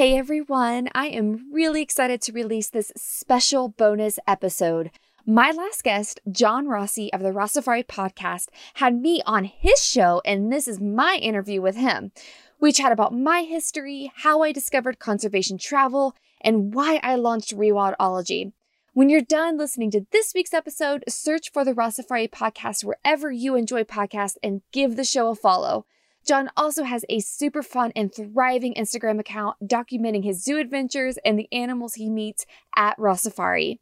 Hey everyone, I am really excited to release this special bonus episode. My last guest, John Rossi of the Rossafari podcast, had me on his show, and this is my interview with him. We chat about my history, how I discovered conservation travel, and why I launched Rewildology. When you're done listening to this week's episode, search for the Rossafari podcast wherever you enjoy podcasts and give the show a follow. John also has a super fun and thriving Instagram account documenting his zoo adventures and the animals he meets at Rossafari.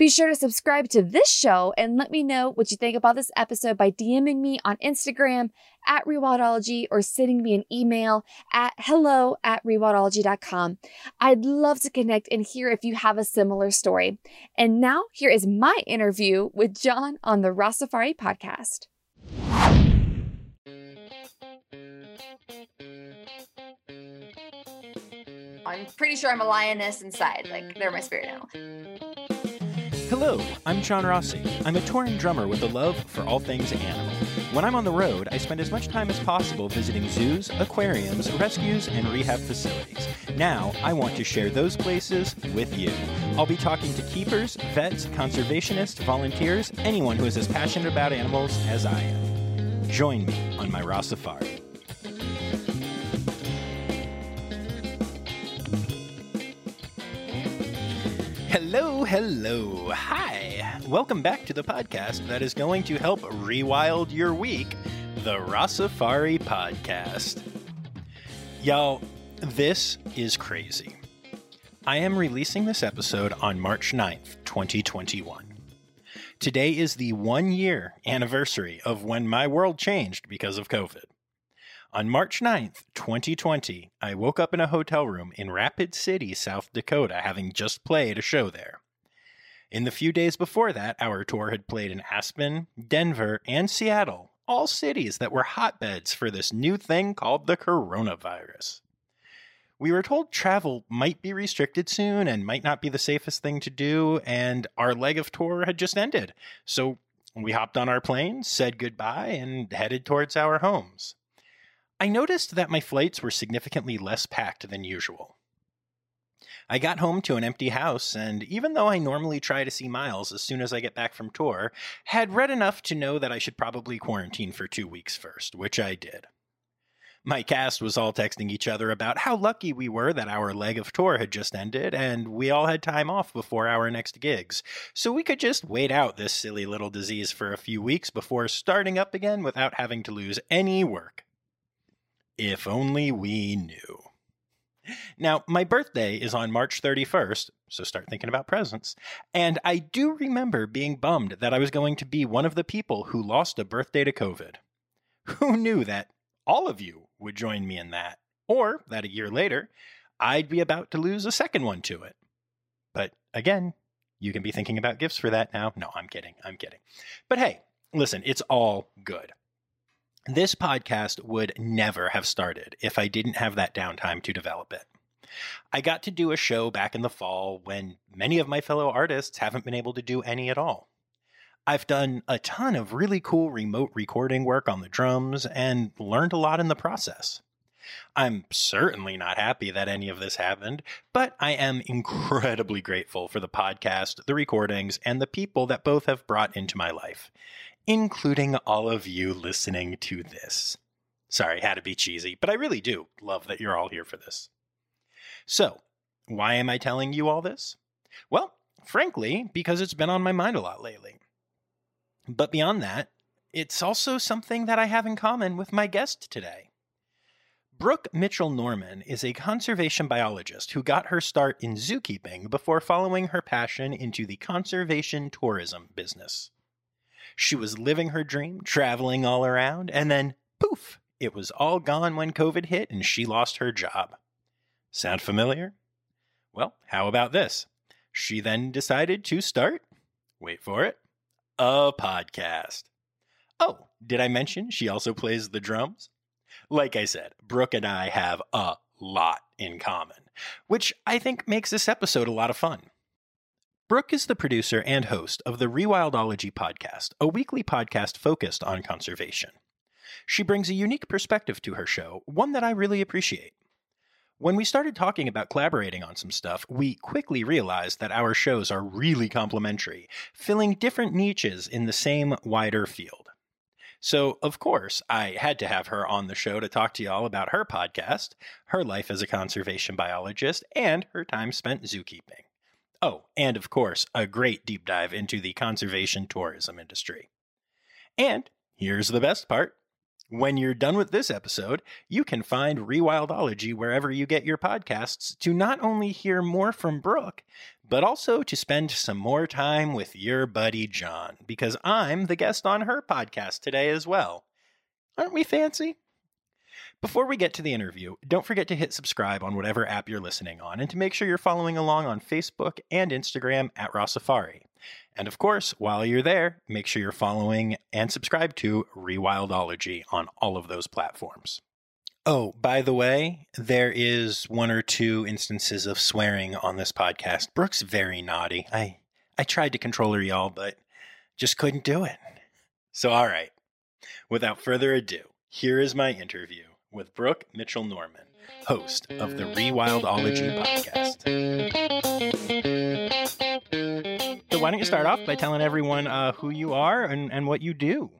Be sure to subscribe to this show and let me know what you think about this episode by DMing me on Instagram at Rewildology or sending me an email at hello at rewildology.com. I'd love to connect and hear if you have a similar story. And now here is my interview with John on the Rossafari podcast. I'm pretty sure I'm a lioness inside. Like, they're my spirit animal. Hello, I'm John Rossi. I'm a touring drummer with a love for all things animal. When I'm on the road, I spend as much time as possible visiting zoos, aquariums, rescues, and rehab facilities. Now, I want to share those places with you. I'll be talking to keepers, vets, conservationists, volunteers, anyone who is as passionate about animals as I am. Join me on my Rossafari. Hello, hello. Hi. Welcome back to the podcast that is going to help rewild your week, the Rossafari Podcast. Y'all, this is crazy. I am releasing this episode on March 9th, 2021. Today is the one year anniversary of when my world changed because of COVID. On March 9th, 2020, I woke up in a hotel room in Rapid City, South Dakota, having just played a show there. In the few days before that, our tour had played in Aspen, Denver, and Seattle, all cities that were hotbeds for this new thing called the coronavirus. We were told travel might be restricted soon and might not be the safest thing to do, and our leg of tour had just ended. So we hopped on our plane, said goodbye, and headed towards our homes. I noticed that my flights were significantly less packed than usual. I got home to an empty house, and even though I normally try to see Miles as soon as I get back from tour, had read enough to know that I should probably quarantine for two weeks first, which I did. My cast was all texting each other about how lucky we were that our leg of tour had just ended and we all had time off before our next gigs, so we could just wait out this silly little disease for a few weeks before starting up again without having to lose any work. If only we knew. Now, my birthday is on March 31st, so start thinking about presents. And I do remember being bummed that I was going to be one of the people who lost a birthday to COVID. Who knew that all of you would join me in that? Or that a year later, I'd be about to lose a second one to it. But again, you can be thinking about gifts for that now. No, I'm kidding. I'm kidding. But hey, listen, it's all good. This podcast would never have started if I didn't have that downtime to develop it. I got to do a show back in the fall when many of my fellow artists haven't been able to do any at all. I've done a ton of really cool remote recording work on the drums and learned a lot in the process. I'm certainly not happy that any of this happened, but I am incredibly grateful for the podcast, the recordings, and the people that both have brought into my life including all of you listening to this. Sorry, had to be cheesy, but I really do love that you're all here for this. So, why am I telling you all this? Well, frankly, because it's been on my mind a lot lately. But beyond that, it's also something that I have in common with my guest today. Brooke Mitchell Norman is a conservation biologist who got her start in zookeeping before following her passion into the conservation tourism business. She was living her dream, traveling all around, and then poof, it was all gone when COVID hit and she lost her job. Sound familiar? Well, how about this? She then decided to start, wait for it, a podcast. Oh, did I mention she also plays the drums? Like I said, Brooke and I have a lot in common, which I think makes this episode a lot of fun. Brooke is the producer and host of the Rewildology podcast, a weekly podcast focused on conservation. She brings a unique perspective to her show, one that I really appreciate. When we started talking about collaborating on some stuff, we quickly realized that our shows are really complementary, filling different niches in the same wider field. So, of course, I had to have her on the show to talk to y'all about her podcast, her life as a conservation biologist, and her time spent zookeeping. Oh, and of course, a great deep dive into the conservation tourism industry. And here's the best part when you're done with this episode, you can find Rewildology wherever you get your podcasts to not only hear more from Brooke, but also to spend some more time with your buddy John, because I'm the guest on her podcast today as well. Aren't we fancy? Before we get to the interview, don't forget to hit subscribe on whatever app you're listening on and to make sure you're following along on Facebook and Instagram at Rossafari. And of course, while you're there, make sure you're following and subscribe to Rewildology on all of those platforms. Oh, by the way, there is one or two instances of swearing on this podcast. Brooke's very naughty. I I tried to control her, y'all, but just couldn't do it. So, all right. Without further ado, here is my interview with Brooke Mitchell Norman, host of the Rewildology podcast. So, why don't you start off by telling everyone uh, who you are and, and what you do?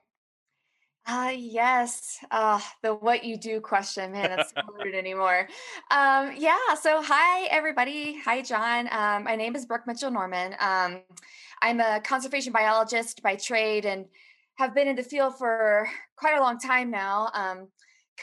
Uh, yes. Uh, the what you do question, man, that's not rude anymore. Um, yeah. So, hi, everybody. Hi, John. Um, my name is Brooke Mitchell Norman. Um, I'm a conservation biologist by trade and have been in the field for quite a long time now. Um,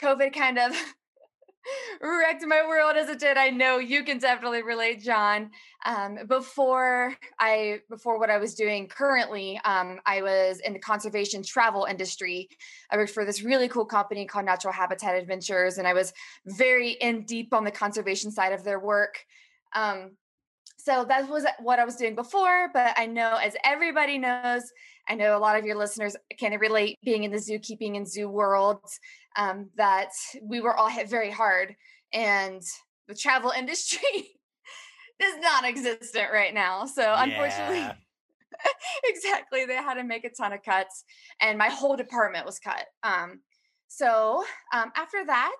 COVID kind of wrecked my world as it did. I know you can definitely relate, John. Um, before I, before what I was doing currently, um, I was in the conservation travel industry. I worked for this really cool company called Natural Habitat Adventures, and I was very in deep on the conservation side of their work. Um, so that was what I was doing before, but I know, as everybody knows, I know a lot of your listeners can relate being in the zookeeping and zoo world um, that we were all hit very hard. And the travel industry is non existent right now. So, yeah. unfortunately, exactly, they had to make a ton of cuts, and my whole department was cut. Um, so, um, after that,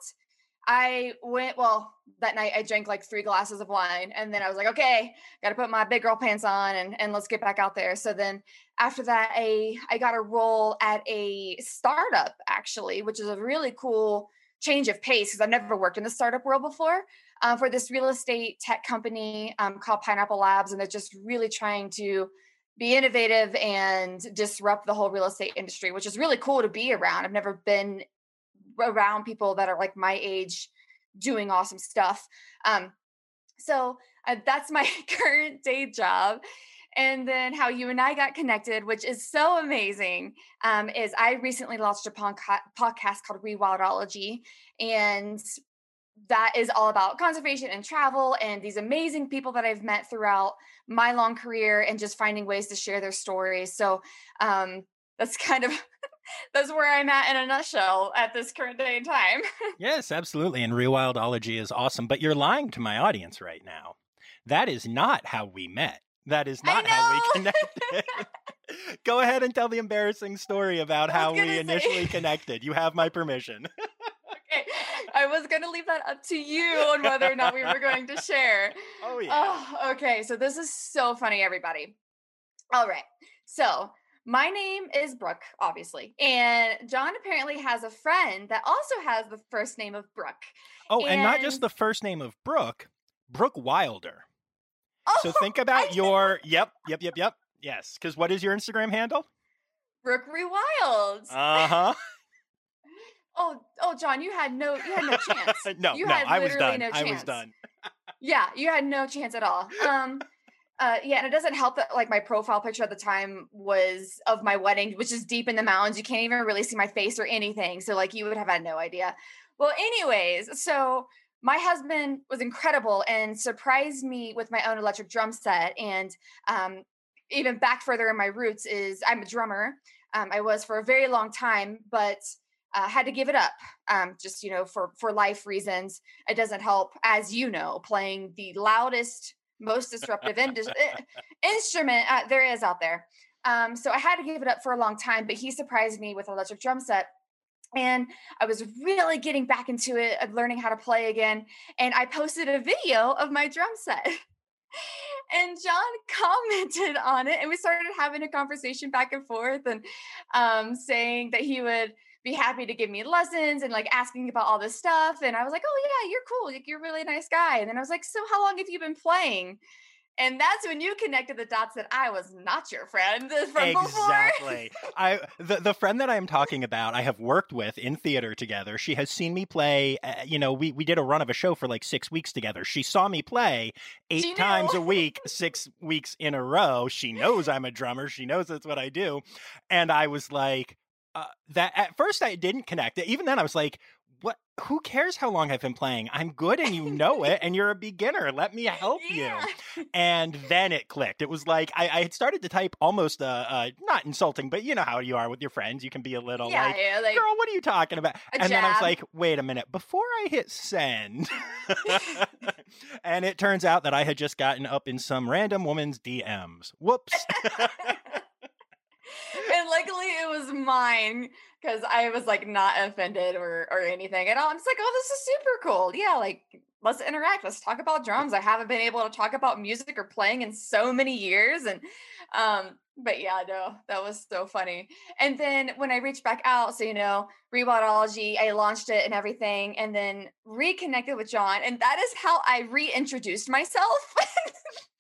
I went, well, that night I drank like three glasses of wine and then I was like, okay, got to put my big girl pants on and, and let's get back out there. So then after that, I, I got a role at a startup actually, which is a really cool change of pace because I've never worked in the startup world before uh, for this real estate tech company um, called Pineapple Labs. And they're just really trying to be innovative and disrupt the whole real estate industry, which is really cool to be around. I've never been around people that are like my age doing awesome stuff. Um, so uh, that's my current day job. And then how you and I got connected, which is so amazing, um, is I recently launched a podcast called Rewildology. And that is all about conservation and travel and these amazing people that I've met throughout my long career and just finding ways to share their stories. So um, that's kind of that's where I'm at in a nutshell at this current day and time. yes, absolutely. And Rewildology is awesome. But you're lying to my audience right now. That is not how we met. That is not how we connected. Go ahead and tell the embarrassing story about how we say. initially connected. You have my permission. okay. I was going to leave that up to you on whether or not we were going to share. Oh, yeah. Oh, okay. So this is so funny, everybody. All right. So my name is Brooke, obviously. And John apparently has a friend that also has the first name of Brooke. Oh, and, and not just the first name of Brooke, Brooke Wilder. Oh, so think about your yep, yep, yep, yep. Yes, because what is your Instagram handle? Brooke Rewild. Uh huh. oh, oh, John, you had no, you had no chance. no, you no, had I was done. No I was done. yeah, you had no chance at all. Um, uh, yeah, and it doesn't help that like my profile picture at the time was of my wedding, which is deep in the mountains. You can't even really see my face or anything. So like you would have had no idea. Well, anyways, so my husband was incredible and surprised me with my own electric drum set. And um, even back further in my roots is I'm a drummer. Um, I was for a very long time, but uh, had to give it up um, just you know for for life reasons it doesn't help as you know playing the loudest most disruptive in- eh, instrument uh, there is out there. Um, so I had to give it up for a long time, but he surprised me with electric drum set. and I was really getting back into it, learning how to play again. And I posted a video of my drum set. and John commented on it, and we started having a conversation back and forth, and um, saying that he would be happy to give me lessons and like asking about all this stuff. And I was like, "Oh yeah, you're cool. Like, you're a really nice guy." And then I was like, "So how long have you been playing?" and that's when you connected the dots that I was not your friend from before. exactly. I the the friend that I am talking about, I have worked with in theater together. She has seen me play. Uh, you know, we we did a run of a show for like six weeks together. She saw me play eight times a week, six weeks in a row. She knows I'm a drummer. She knows that's what I do, and I was like. Uh, that at first I didn't connect. Even then, I was like, what who cares how long I've been playing? I'm good and you know it, and you're a beginner. Let me help yeah. you. And then it clicked. It was like I, I had started to type almost uh, uh, not insulting, but you know how you are with your friends. You can be a little yeah, like, yeah, like, girl, what are you talking about? And jab. then I was like, wait a minute, before I hit send. and it turns out that I had just gotten up in some random woman's DMs. Whoops. And luckily it was mine because I was like not offended or or anything. And I'm just like, oh, this is super cool. Yeah, like let's interact. Let's talk about drums. I haven't been able to talk about music or playing in so many years. And um, but yeah, no, that was so funny. And then when I reached back out, so you know, Rewildology, I launched it and everything, and then reconnected with John, and that is how I reintroduced myself.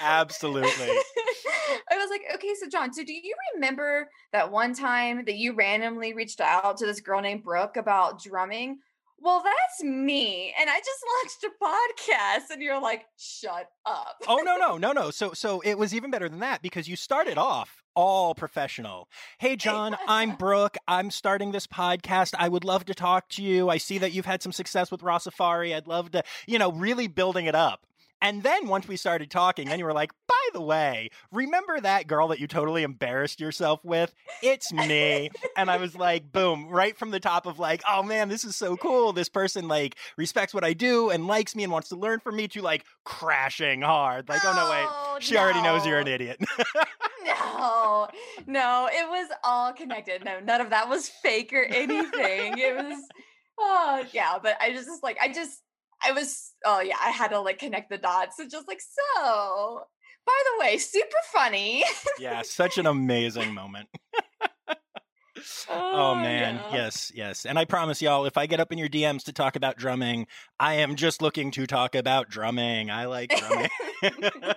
Absolutely. I was like, okay, so John, so do you remember that one time that you randomly reached out to this girl named Brooke about drumming? Well, that's me. And I just launched a podcast and you're like, shut up. oh no, no, no, no. So so it was even better than that because you started off all professional. Hey John, I'm Brooke. I'm starting this podcast. I would love to talk to you. I see that you've had some success with Rossafari. I'd love to, you know, really building it up. And then once we started talking, and you were like, by the way, remember that girl that you totally embarrassed yourself with? It's me. and I was like, boom, right from the top of like, oh man, this is so cool. This person like respects what I do and likes me and wants to learn from me to like crashing hard. Like, oh, no, wait, oh, she no. already knows you're an idiot. no, no, it was all connected. No, none of that was fake or anything. It was, oh, yeah, but I just like, I just, I was, oh yeah, I had to like connect the dots. So just like, so, by the way, super funny. yeah, such an amazing moment. Oh, oh, man, yeah. yes, yes. And I promise y'all, if I get up in your DMs to talk about drumming, I am just looking to talk about drumming. I like drumming.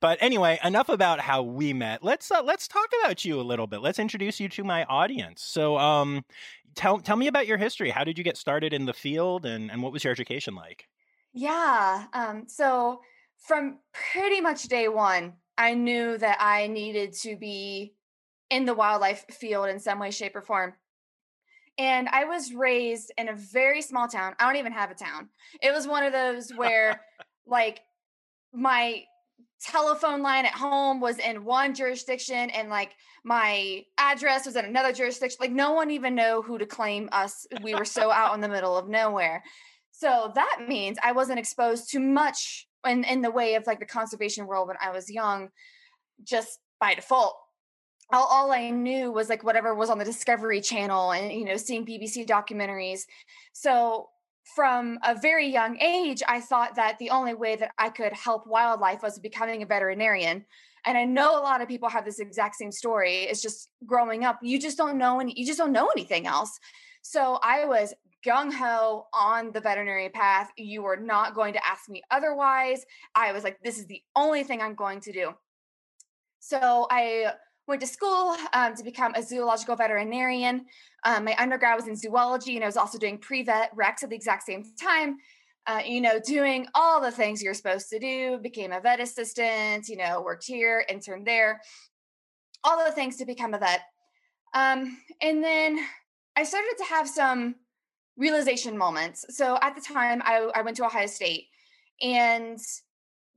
but anyway, enough about how we met. Let's uh, let's talk about you a little bit. Let's introduce you to my audience. So, um, tell tell me about your history. How did you get started in the field, and and what was your education like? Yeah. Um, so from pretty much day one, I knew that I needed to be in the wildlife field in some way, shape, or form. And I was raised in a very small town. I don't even have a town. It was one of those where, like, my telephone line at home was in one jurisdiction and like my address was in another jurisdiction like no one even know who to claim us we were so out in the middle of nowhere. So that means i wasn't exposed to much in, in the way of like the conservation world when i was young just by default. All, all i knew was like whatever was on the discovery channel and you know seeing bbc documentaries. So from a very young age, I thought that the only way that I could help wildlife was becoming a veterinarian. And I know a lot of people have this exact same story. It's just growing up, you just don't know any, you just don't know anything else. So I was gung ho on the veterinary path. You were not going to ask me otherwise. I was like, this is the only thing I'm going to do. So I went to school um, to become a zoological veterinarian. Um, my undergrad was in zoology, and I was also doing pre vet recs at the exact same time. Uh, you know, doing all the things you're supposed to do, became a vet assistant, you know, worked here, interned there, all the things to become a vet. Um, and then I started to have some realization moments. So at the time, I, I went to Ohio State, and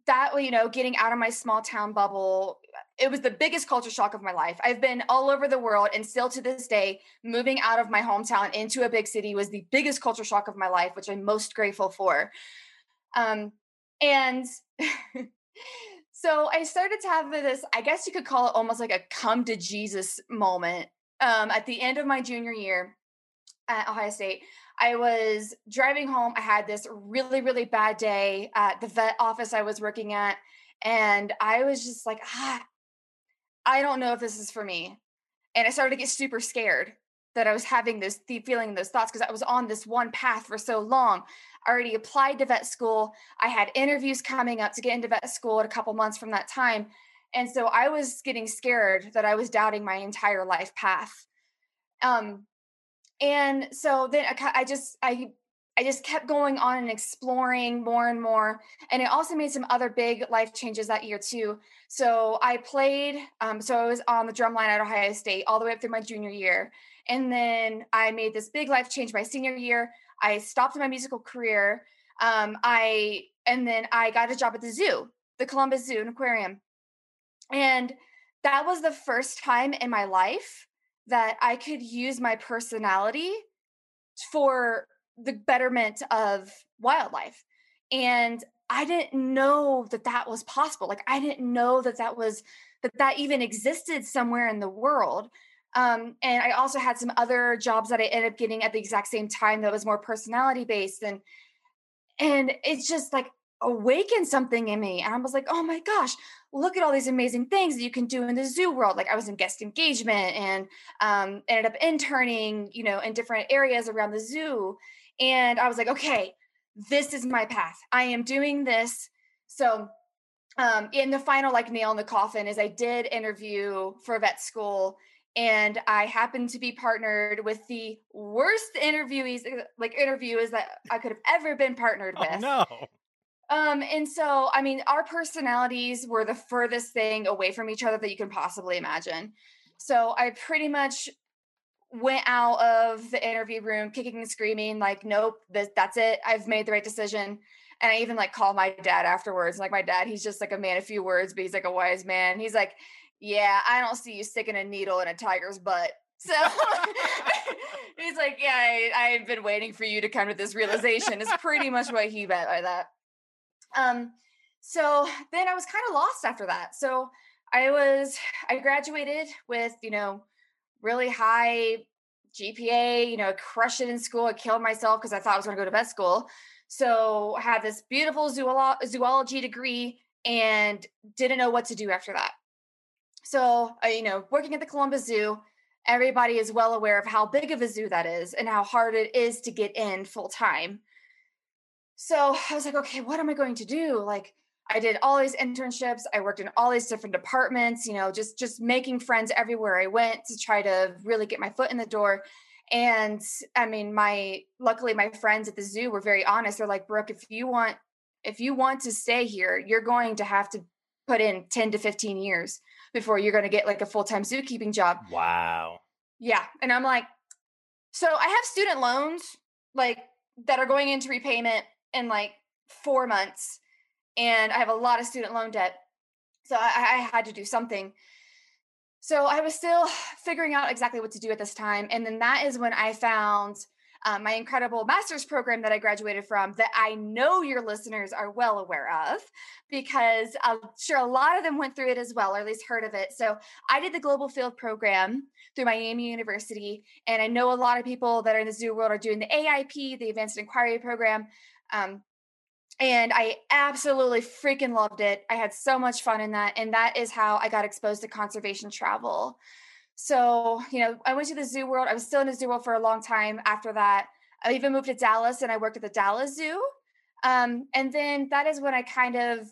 that you know getting out of my small town bubble it was the biggest culture shock of my life i've been all over the world and still to this day moving out of my hometown into a big city was the biggest culture shock of my life which i'm most grateful for um and so i started to have this i guess you could call it almost like a come to jesus moment um, at the end of my junior year at Ohio State, I was driving home. I had this really, really bad day at the vet office I was working at. And I was just like, ah, I don't know if this is for me. And I started to get super scared that I was having this feeling those thoughts because I was on this one path for so long. I already applied to vet school. I had interviews coming up to get into vet school in a couple months from that time. And so I was getting scared that I was doubting my entire life path. Um, and so then I just I I just kept going on and exploring more and more. And it also made some other big life changes that year too. So I played, um, so I was on the drum line at Ohio State all the way up through my junior year. And then I made this big life change my senior year. I stopped my musical career. Um, I and then I got a job at the zoo, the Columbus Zoo and Aquarium. And that was the first time in my life that I could use my personality for the betterment of wildlife. And I didn't know that that was possible. Like I didn't know that that was that that even existed somewhere in the world. Um, and I also had some other jobs that I ended up getting at the exact same time that was more personality based and and it's just like awakened something in me. And I was like, oh my gosh, look at all these amazing things that you can do in the zoo world. Like I was in guest engagement and um, ended up interning, you know, in different areas around the zoo. And I was like, okay, this is my path. I am doing this. So um, in the final like nail in the coffin is I did interview for vet school and I happened to be partnered with the worst interviewees, like interviewers that I could have ever been partnered Oh with. no. Um, and so, I mean, our personalities were the furthest thing away from each other that you can possibly imagine. So I pretty much went out of the interview room kicking and screaming, like, nope, this, that's it. I've made the right decision. And I even like called my dad afterwards. Like my dad, he's just like a man of few words, but he's like a wise man. He's like, yeah, I don't see you sticking a needle in a tiger's butt. So he's like, yeah, I, I've been waiting for you to come to this realization. Is pretty much what he meant by that. Um, so then I was kind of lost after that. So I was, I graduated with, you know, really high GPA, you know, crushed it in school. I killed myself because I thought I was going to go to vet school. So I had this beautiful zoolo- zoology degree and didn't know what to do after that. So, uh, you know, working at the Columbus Zoo, everybody is well aware of how big of a zoo that is and how hard it is to get in full time. So I was like, okay, what am I going to do? Like, I did all these internships. I worked in all these different departments, you know, just just making friends everywhere I went to try to really get my foot in the door. And I mean, my luckily my friends at the zoo were very honest. They're like, Brooke, if you want if you want to stay here, you're going to have to put in 10 to 15 years before you're going to get like a full-time zookeeping job. Wow. Yeah. And I'm like, so I have student loans like that are going into repayment in like four months. And I have a lot of student loan debt. So I, I had to do something. So I was still figuring out exactly what to do at this time. And then that is when I found um, my incredible master's program that I graduated from that I know your listeners are well aware of because I'm sure a lot of them went through it as well, or at least heard of it. So I did the global field program through Miami University. And I know a lot of people that are in the zoo world are doing the AIP, the Advanced Inquiry Program. Um, and I absolutely freaking loved it. I had so much fun in that. And that is how I got exposed to conservation travel. So, you know, I went to the zoo world. I was still in the zoo world for a long time after that. I even moved to Dallas and I worked at the Dallas Zoo. Um, and then that is when I kind of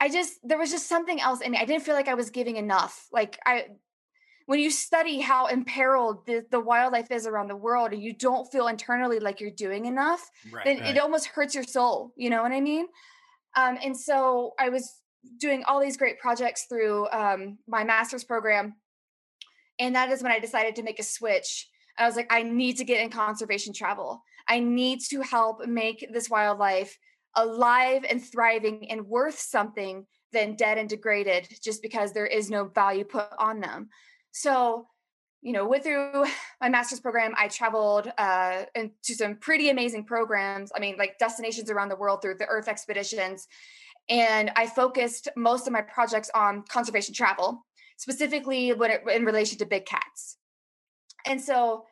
I just there was just something else in me. I didn't feel like I was giving enough. Like I when you study how imperiled the, the wildlife is around the world and you don't feel internally like you're doing enough, Right. then right. it almost hurts your soul. You know what I mean? Um, and so I was doing all these great projects through um, my master's program. And that is when I decided to make a switch. I was like, I need to get in conservation travel. I need to help make this wildlife alive and thriving and worth something than dead and degraded just because there is no value put on them. So, you know, with through my master's program, I traveled uh, into some pretty amazing programs. I mean, like destinations around the world through the Earth expeditions. And I focused most of my projects on conservation travel. specifically when it, in relation to big cats. And so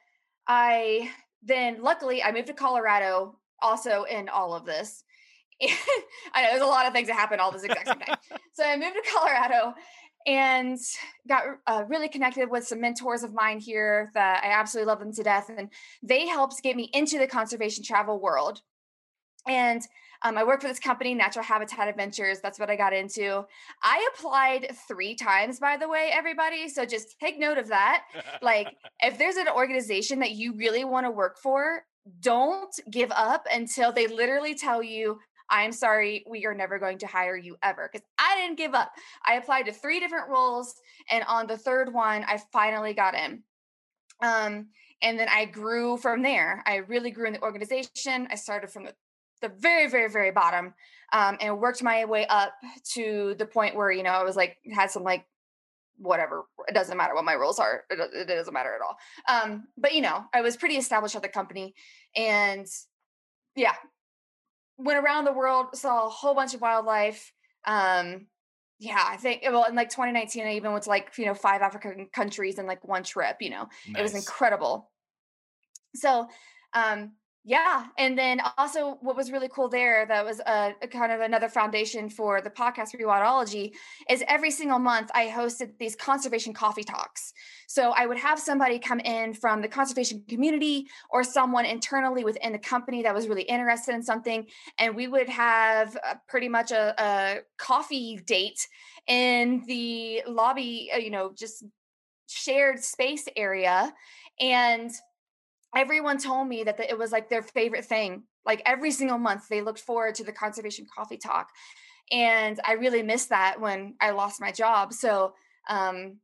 I then luckily I moved to Colorado also in all of this. I know there's a lot of things that happen all this exact same time. so I moved to Colorado and got uh, really connected with some mentors of mine here that I absolutely love them to death. And they helped get me into the conservation travel world. And um, I work for this company, Natural Habitat Adventures. That's what I got into. I applied three times, by the way, everybody. So just take note of that. like, if there's an organization that you really want to work for, don't give up until they literally tell you, I'm sorry, we are never going to hire you ever. Because I didn't give up. I applied to three different roles. And on the third one, I finally got in. Um, and then I grew from there. I really grew in the organization. I started from the the very very very bottom um, and worked my way up to the point where you know i was like had some like whatever it doesn't matter what my roles are it, doesn't matter at all um, but you know i was pretty established at the company and yeah went around the world saw a whole bunch of wildlife um, yeah i think well in like 2019 i even went to like you know five african countries in like one trip you know nice. it was incredible so um yeah. And then also, what was really cool there that was a, a, kind of another foundation for the podcast Rewildology is every single month I hosted these conservation coffee talks. So I would have somebody come in from the conservation community or someone internally within the company that was really interested in something. And we would have a, pretty much a, a coffee date in the lobby, uh, you know, just shared space area. And everyone told me that it was like their favorite thing. Like every single month, they looked forward to the conservation coffee talk. And I really missed that when I lost my job. So, um,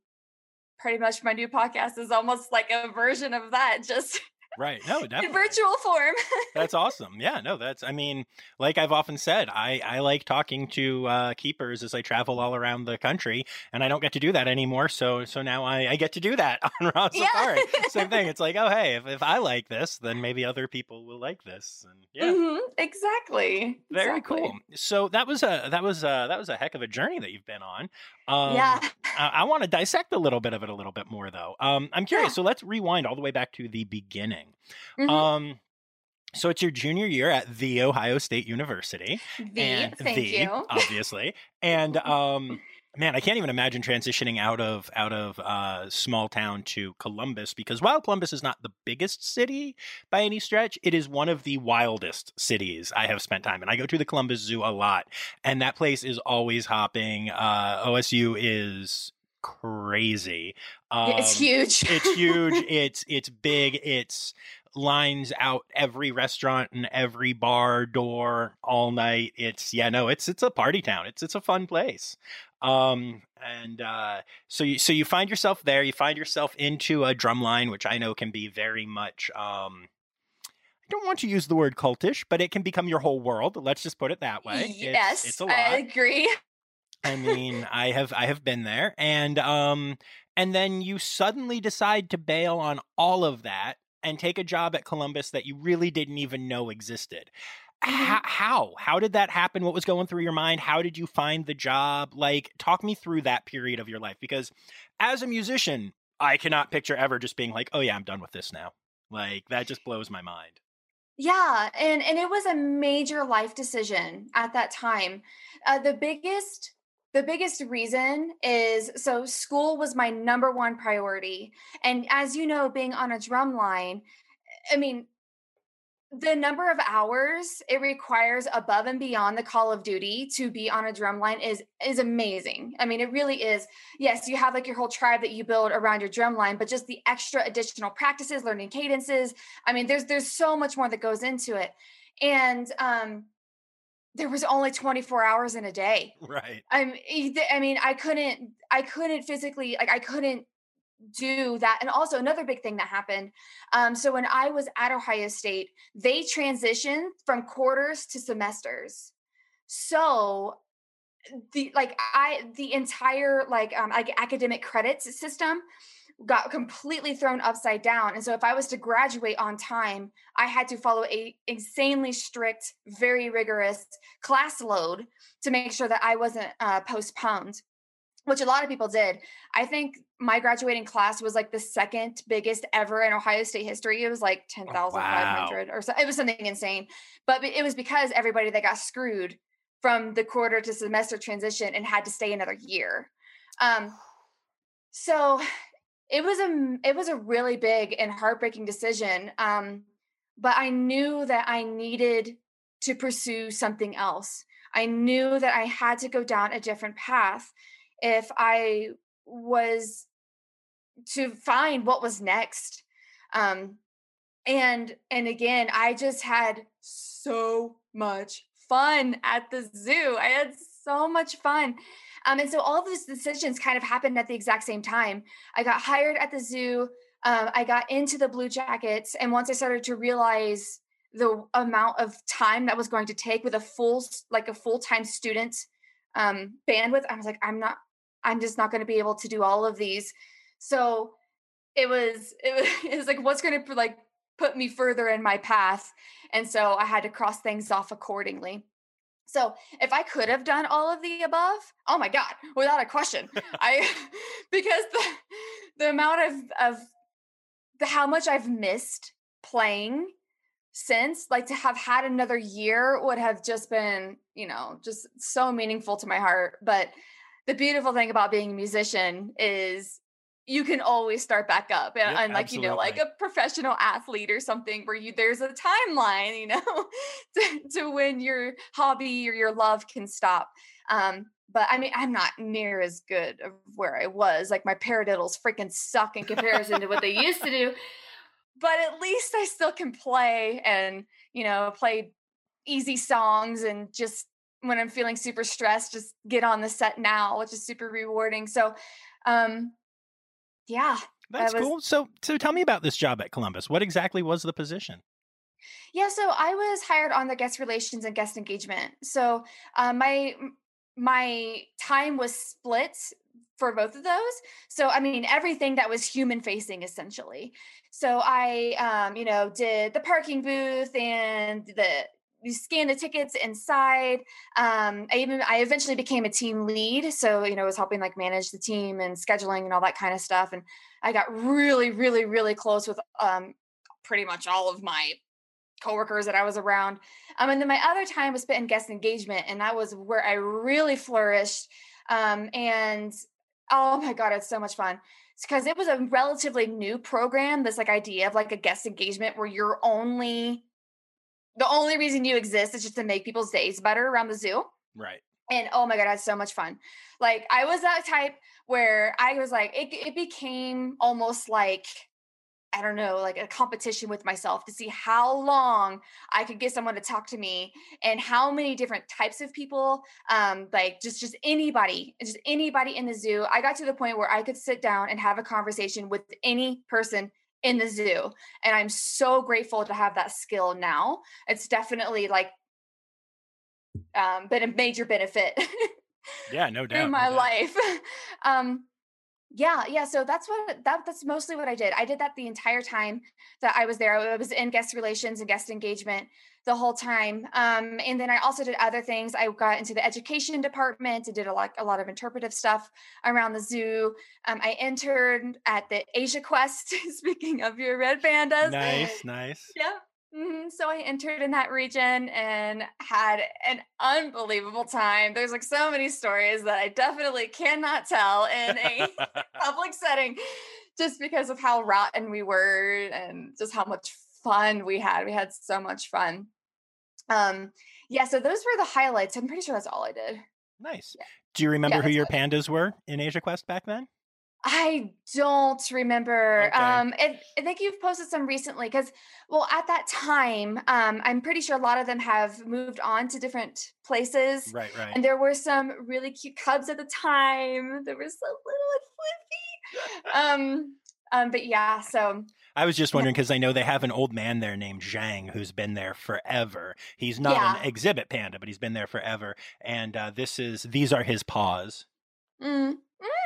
pretty much my new podcast is almost like a version of that, just Right. No, definitely. In virtual form. that's awesome. Yeah, no, that's I mean, like I've often said, I I like talking to uh, keepers as I travel all around the country and I don't get to do that anymore. So so now I, I get to do that on Raw yeah. Safari. Same thing. It's like, oh hey, if, if I like this, then maybe other people will like this. And yeah. Mm-hmm. Exactly. Very exactly. cool. So that was a that was a that was a heck of a journey that you've been on. Um, yeah. I, I want to dissect a little bit of it a little bit more though. Um, I'm curious. Yeah. So let's rewind all the way back to the beginning. Mm-hmm. Um, so it's your junior year at the Ohio State University. The, and thank the, you. Obviously. And um man, I can't even imagine transitioning out of out of uh, small town to Columbus because while Columbus is not the biggest city by any stretch, it is one of the wildest cities I have spent time in. I go to the Columbus Zoo a lot, and that place is always hopping. Uh, OSU is crazy. Um, it's huge. it's huge. It's it's big. It's lines out every restaurant and every bar door all night. It's yeah, no, it's it's a party town. It's it's a fun place. Um, and uh, so you so you find yourself there. You find yourself into a drumline, which I know can be very much. Um, I don't want to use the word cultish, but it can become your whole world. Let's just put it that way. Yes, it's, it's I agree. I mean, I have I have been there, and um, and then you suddenly decide to bail on all of that and take a job at Columbus that you really didn't even know existed. Mm-hmm. How, how did that happen? What was going through your mind? How did you find the job? Like, talk me through that period of your life because as a musician, I cannot picture ever just being like, "Oh yeah, I'm done with this now." Like that just blows my mind. Yeah, and and it was a major life decision at that time. Uh, the biggest the biggest reason is so school was my number one priority. And as you know, being on a drum line, I mean, the number of hours it requires above and beyond the call of duty to be on a drum line is is amazing i mean it really is yes you have like your whole tribe that you build around your drum line but just the extra additional practices learning cadences i mean there's there's so much more that goes into it and um there was only 24 hours in a day. Right. I'm I mean, I couldn't I couldn't physically like I couldn't do that. And also another big thing that happened. Um, so when I was at Ohio State, they transitioned from quarters to semesters. So the like I the entire like um like academic credits system got completely thrown upside down. And so if I was to graduate on time, I had to follow a insanely strict, very rigorous class load to make sure that I wasn't uh, postponed. which a lot of people did. I think my graduating class was like the second biggest ever in Ohio State history. It was like 10,500 wow. or so. It was something insane. But it was because everybody that got screwed from the quarter to semester transition and had to stay another year. Um, so it was a it was a really big and heartbreaking decision. Um, but I knew that I needed to pursue something else. I knew that I had to go down a different path if I was to find what was next. Um, and and again, I just had so much fun at the zoo. I had so much fun. Um, and so all of these decisions kind of happened at the exact same time. I got hired at the zoo. Um, I got into the Blue Jackets, and once I started to realize the amount of time that was going to take with a full, like a full time student um, bandwidth, I was like, I'm not, I'm just not going to be able to do all of these. So it was, it was, it was like, what's going to like put me further in my path, and so I had to cross things off accordingly. So if I could have done all of the above, oh my God, without a question. I because the the amount of of the how much I've missed playing since, like to have had another year would have just been, you know, just so meaningful to my heart. But the beautiful thing about being a musician is you can always start back up and, yep, unlike you know like a professional athlete or something where you there's a timeline you know to, to when your hobby or your love can stop um but i mean i'm not near as good of where i was like my paradiddles freaking suck in comparison to what they used to do but at least i still can play and you know play easy songs and just when i'm feeling super stressed just get on the set now which is super rewarding so um yeah. That's that was, cool. So so tell me about this job at Columbus. What exactly was the position? Yeah, so I was hired on the guest relations and guest engagement. So uh, my my time was split for both of those. So I mean everything that was human facing essentially. So I um, you know did the parking booth and the you scan the tickets inside. Um, I even I eventually became a team lead, so you know, I was helping like manage the team and scheduling and all that kind of stuff. And I got really, really, really close with um, pretty much all of my coworkers that I was around. Um, and then my other time was spent in guest engagement, and that was where I really flourished. Um, and oh my god, it's so much fun because it was a relatively new program. This like idea of like a guest engagement where you're only the only reason you exist is just to make people's days better around the zoo. Right. And oh my god, I had so much fun. Like I was that type where I was like, it, it became almost like I don't know, like a competition with myself to see how long I could get someone to talk to me and how many different types of people, um, like just just anybody, just anybody in the zoo. I got to the point where I could sit down and have a conversation with any person in the zoo. And I'm so grateful to have that skill now. It's definitely like um, been a major benefit. yeah, no doubt. In my no life. um, yeah, yeah. So that's what that that's mostly what I did. I did that the entire time that I was there. I was in guest relations and guest engagement the whole time. Um, and then I also did other things. I got into the education department and did a lot a lot of interpretive stuff around the zoo. Um, I interned at the Asia Quest. speaking of your red pandas, nice, nice. Yeah, Mm-hmm. So I entered in that region and had an unbelievable time. There's like so many stories that I definitely cannot tell in a public setting just because of how rotten we were and just how much fun we had. We had so much fun. Um yeah, so those were the highlights. I'm pretty sure that's all I did. Nice. Yeah. Do you remember yeah, who your pandas were in Asia Quest back then? I don't remember. Okay. Um, and I think you've posted some recently because, well, at that time, um, I'm pretty sure a lot of them have moved on to different places. Right, right. And there were some really cute cubs at the time. They were so little and fluffy. um, um, but yeah, so I was just wondering because I know they have an old man there named Zhang who's been there forever. He's not yeah. an exhibit panda, but he's been there forever. And uh, this is these are his paws. Mm.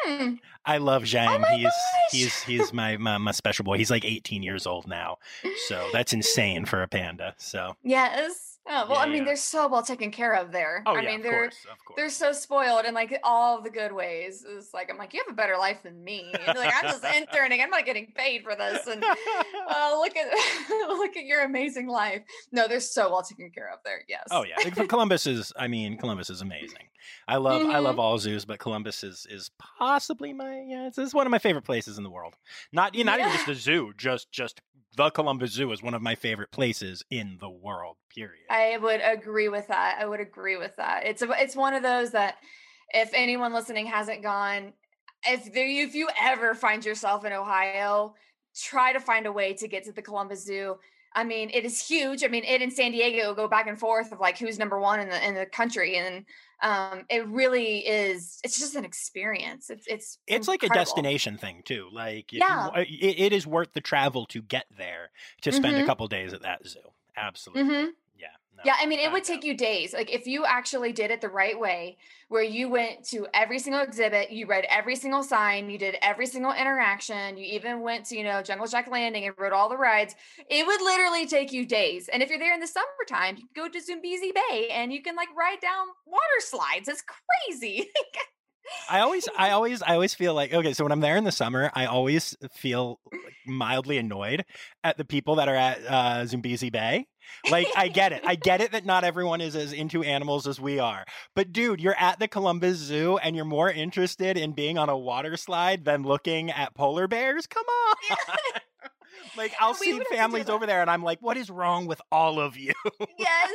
Mm. I love Zhang. Oh he's he's he's my, my, my special boy. He's like 18 years old now, so that's insane for a panda. So yes, Oh, well, Yeah, I mean, yeah. they're so well taken care of there. Oh I yeah, mean, they're course, of course. they're so spoiled in like all the good ways. It's like I'm like, you have a better life than me. And like I'm just interning. I'm not getting paid for this. And oh, look at look at your amazing life. No, they're so well taken care of there. Yes. Oh yeah, Columbus is. I mean, Columbus is amazing. I love. I love Mhm. all zoos, but Columbus is is possibly my. Yeah, it's, it's one of my favorite places in the world. Not you. Not even just the zoo. Just just the Columbus Zoo is one of my favorite places in the world. Period. I would agree with that. I would agree with that. It's a, it's one of those that if anyone listening hasn't gone, if there, if you ever find yourself in Ohio, try to find a way to get to the Columbus Zoo. I mean, it is huge. I mean, it and San Diego go back and forth of like who's number one in the in the country, and um, it really is. It's just an experience. It's it's it's like a destination thing too. Like Yeah. it, it is worth the travel to get there to spend a Mhm. couple days at that zoo. Absolutely. Mhm. Yeah. no, Yeah, I mean, it would take you days. Like if you actually did it the right way, where you went to every single exhibit, you read every single sign, you did every single interaction, you even went to, you know, Jungle Jack Landing and rode all the rides. It would literally take you days. And if you're there in the summertime, you go to Zoombezi Bay and you can like ride down water slides. It's crazy. I always, I always, I always feel like okay. So when I'm there in the summer, I always feel like mildly annoyed at the people that are at uh, Zoombezi Bay. Like I get it, I get it that not everyone is as into animals as we are. But dude, you're at the Columbus Zoo and you're more interested in being on a water slide than looking at polar bears. Come on. like I'll see would have to do families over there, and I'm like, what is wrong with all of you? yes.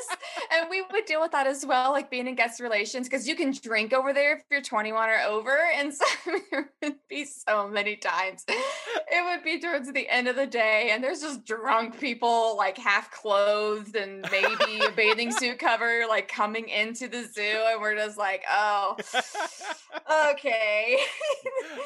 And we would deal with that as well, like being in guest relations, because you can drink over there if you're 21 or over. And so there would be so many times. It would be towards the end of the day, and there's just drunk people, like half clothed and maybe a bathing suit cover, like coming into the zoo. And we're just like, oh, okay.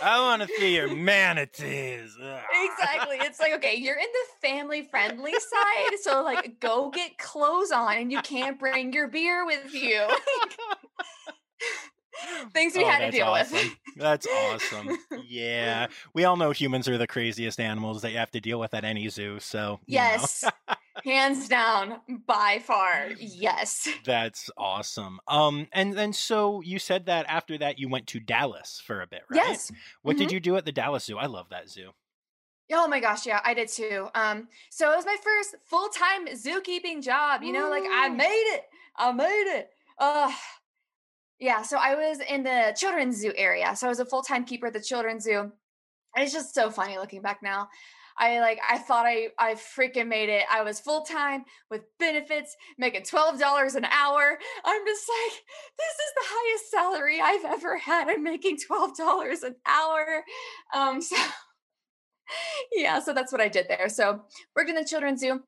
I want to see your manatees. Exactly. It's like, okay, you're in the family friendly side. So, like, go get clothes on and you can't bring your beer with you. Things we Oh, had to deal awesome. with. That's awesome. Yeah. We all know humans are the craziest animals that you have to deal with at any zoo. So, Yes. Hands down, by far. Yes. that's awesome. Um, and then so you said that after that you went to Dallas for a bit, right? Yes. What did Mhm. you do at the Dallas Zoo? I love that zoo. Oh my gosh, yeah, I did too. Um, so it was my first full-time zookeeping job. You know, like I made it. I made it. Uh yeah, so I was in the children's zoo area. So I was a full-time keeper at the children's zoo. And it's just so funny looking back now. I like I thought I I freaking made it. I was full-time with benefits, making $12 an hour. I'm just like, this is the highest salary I've ever had. I'm making $12 an hour. Um so yeah, so that's what I did there. So worked in the children's zoo.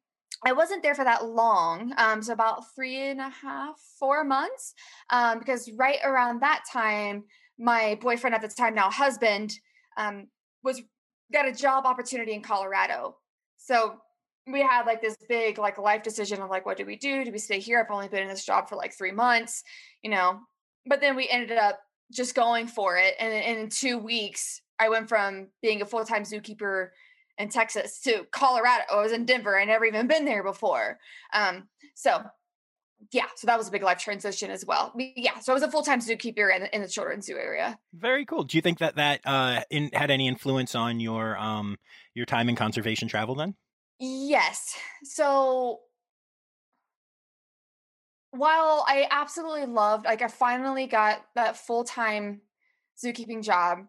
I wasn't there for that long, um, so about three and a half, four months, um, because right around that time, my boyfriend at the time, now husband, um, was got a job opportunity in Colorado. So we had like this big like life decision of like, what do we do? Do we stay here? I've only been in this job for like three months, you know. But then we ended up just going for it, and, and in two weeks, I went from being a full time zookeeper in Texas to Colorado. I was in Denver. I never even been there before. Um, so yeah, so that was a big life transition as well. Yeah, so I was a full time zookeeper in, in the children's zoo area. Very cool. Do you think that that uh in, had any influence on your um your time in conservation travel then? Yes. So while I absolutely loved, like, I finally got that full time zookeeping job,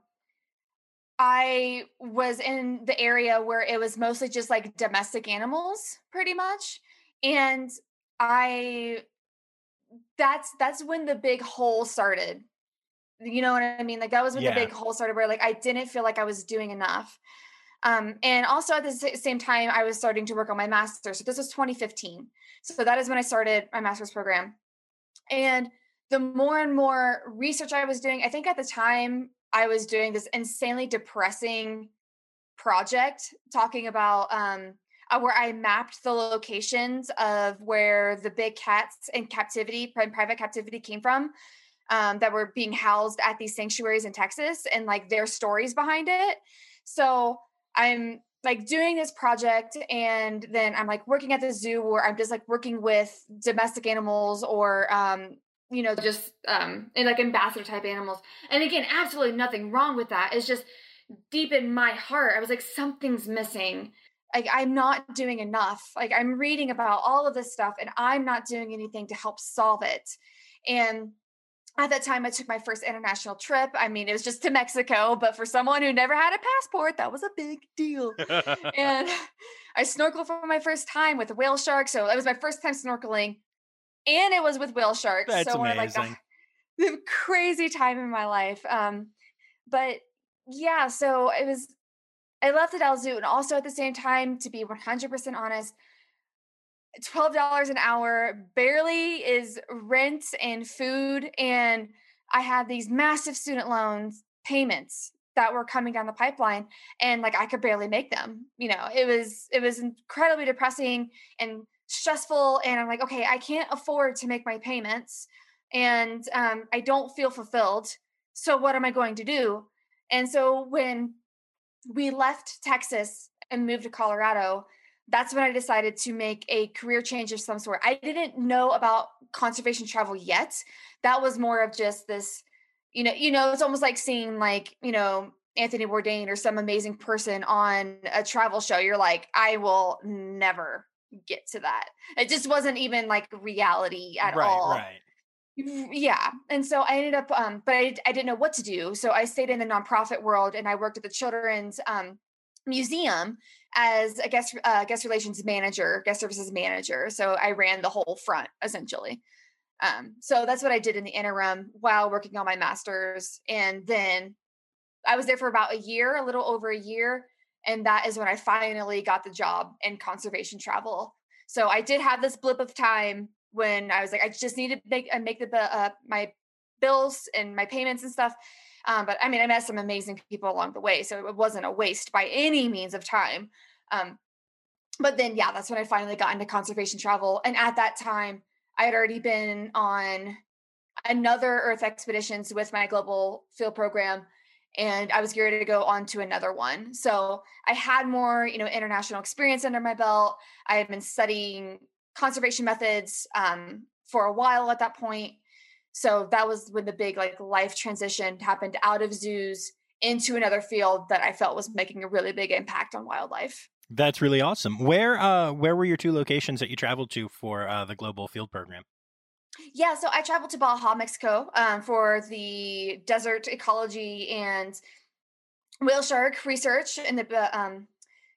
I was in the area where it was mostly just like domestic animals, pretty much. And I, that's, that's when the big hole started. You know what I mean? Like, that was when Yeah. the big hole started where, like, I didn't feel like I was doing enough. Um, and also at the same time, I was starting to work on my master's. So this was 2015. So that is when I started my master's program. And the more and more research I was doing, I think at the time I was doing this insanely depressing project talking about um, uh, where I mapped the locations of where the big cats in captivity, pri- private captivity came from. Um, that were being housed at these sanctuaries in Texas and like their stories behind it. So I'm like doing this project and then I'm like working at the zoo where I'm just like working with domestic animals or um you know just um and like ambassador type animals. And again, absolutely nothing wrong with that. It's just deep in my heart I was like something's missing. Like I'm not doing enough. Like I'm reading about all of this stuff and I'm not doing anything to help solve it. And at that time, I took my first international trip. I mean, it was just to Mexico, but for someone who never had a passport, that was a big deal. and I snorkeled for my first time with a whale shark. So that was my first time snorkeling, and it was with whale sharks. That's so amazing. like the, the crazy time in my life. Um, but yeah, so it was. I left at Zoo, and also at the same time, to be 100% honest, $12 an hour barely is rent and food and i had these massive student loans payments that were coming down the pipeline and like i could barely make them you know it was it was incredibly depressing and stressful and i'm like okay i can't afford to make my payments and um, i don't feel fulfilled so what am i going to do and so when we left texas and moved to colorado that's when I decided to make a career change of some sort. I didn't know about conservation travel yet. That was more of just this, you know, you know, it's almost like seeing like, you know, Anthony Bourdain or some amazing person on a travel show. You're like, I will never get to that. It just wasn't even like reality at right, all. Right. Yeah. And so I ended up, um, but I, I didn't know what to do. So I stayed in the nonprofit world and I worked at the children's um, museum as a guest uh, guest relations manager, guest services manager. So I ran the whole front essentially. Um, so that's what I did in the interim while working on my master's, and then I was there for about a year, a little over a year, and that is when I finally got the job in conservation travel. So I did have this blip of time when I was like, I just need to make uh, make the uh, my bills and my payments and stuff. Um, but I mean, I met some amazing people along the way, so it wasn't a waste by any means of time. Um, but then, yeah, that's when I finally got into conservation travel. And at that time, I had already been on another Earth expeditions with my global field program, and I was geared to go on to another one. So I had more, you know, international experience under my belt. I had been studying conservation methods um, for a while at that point so that was when the big like life transition happened out of zoos into another field that I felt was making a really big impact on wildlife. That's really awesome. Where uh where were your two locations that you traveled to for uh, the global field program? Yeah, so I traveled to Baja, Mexico, um, for the desert ecology and whale shark research in the uh, um,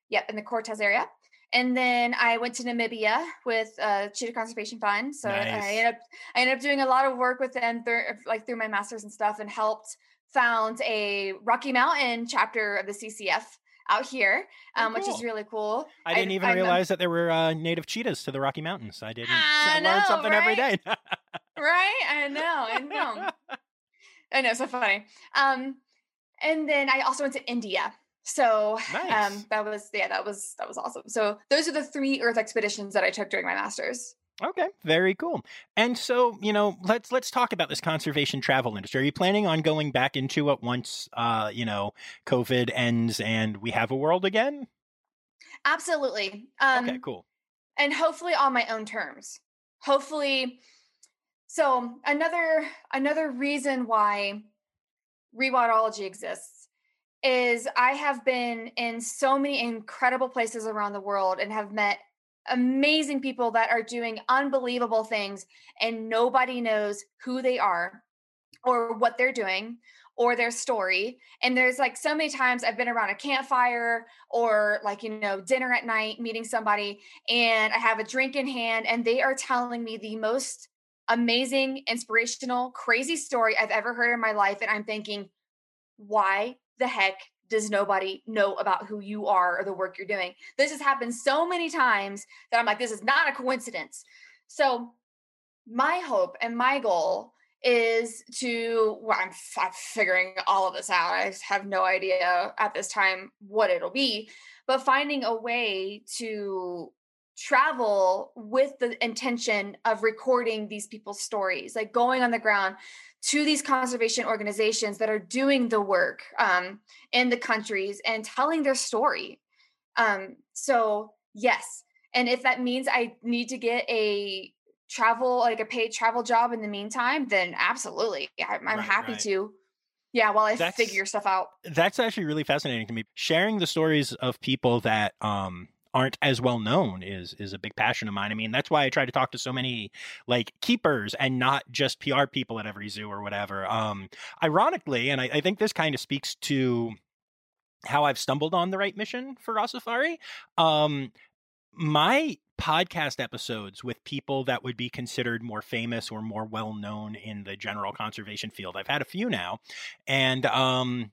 yep in the Cortez area. And then I went to Namibia with uh, Cheetah Conservation Fund. So nice. I ended up I ended up doing a lot of work with them through like through my masters and stuff, and helped found a Rocky Mountain chapter of the CCF out here, oh, um, oh, cool. which is really cool. I didn't even I, realize that there were uh, native cheetahs to the Rocky Mountains. I didn't I know, learn something right? every day. right? I know. I know. I know. So funny. Um, and then I also went to India so um, nice. um, that was yeah, that was that was awesome. So those are the three Earth expeditions that I took during my masters. Okay, very cool. And so, you know, let's let's talk about this conservation travel industry. Are you planning on going back into it once uh, you know, COVID ends and we have a world again? Absolutely. Um, okay, cool. And hopefully on my own terms. Hopefully so another another reason why rewildology exists is I have been in so many incredible places around the world and have met amazing people that are doing unbelievable things and nobody knows who they are or what they're doing or their story. And there's like so many times i've been around a campfire or like you know dinner at night meeting somebody and i have a drink in hand and they are telling me the most amazing inspirational crazy story i've ever heard in my life and i'm thinking why the heck does nobody know about who you are or the work you're doing? This has happened so many times that I'm like, this is not a coincidence. So, my hope and my goal is to, well, I'm, I'm figuring all of this out. I have no idea at this time what it'll be, but finding a way to travel with the intention of recording these people's stories, like going on the ground, to these conservation organizations that are doing the work um, in the countries and telling their story Um, so yes. And if that means I need to get a travel, like a paid travel job in the meantime, then absolutely. I'm, I'm right, happy right. to. Yeah, while I that's, figure stuff out. That's actually really fascinating to me. Sharing the stories of people that um aren't as well known is is a big passion of mine. I mean, that's why I try to talk to so many like keepers and not just PR people at every zoo or whatever. Um ironically, and I, I think this kind of speaks to how I've stumbled on the right mission for Rossafari. Um, my podcast episodes with people that would be considered more famous or more well known in the general conservation field. I've had a few now, and um,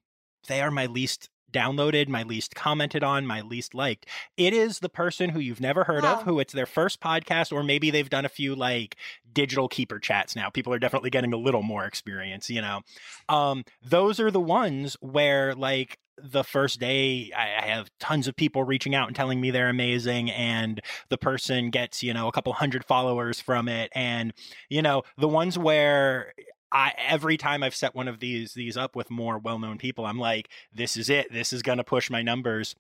they are my least downloaded, my least commented on, my least liked. It is the person who you've never heard wow. of, who it's their first podcast, or maybe they've done a few like digital keeper chats now. People are definitely getting a little more experience, you know. Um, those are the ones where like the first day I have tons of people reaching out and telling me they're amazing and the person gets, you know, a couple hundred followers from it. And, you know, the ones where I every time I've set one of these these up with more well-known people, I'm like, this is it. This is gonna push my numbers.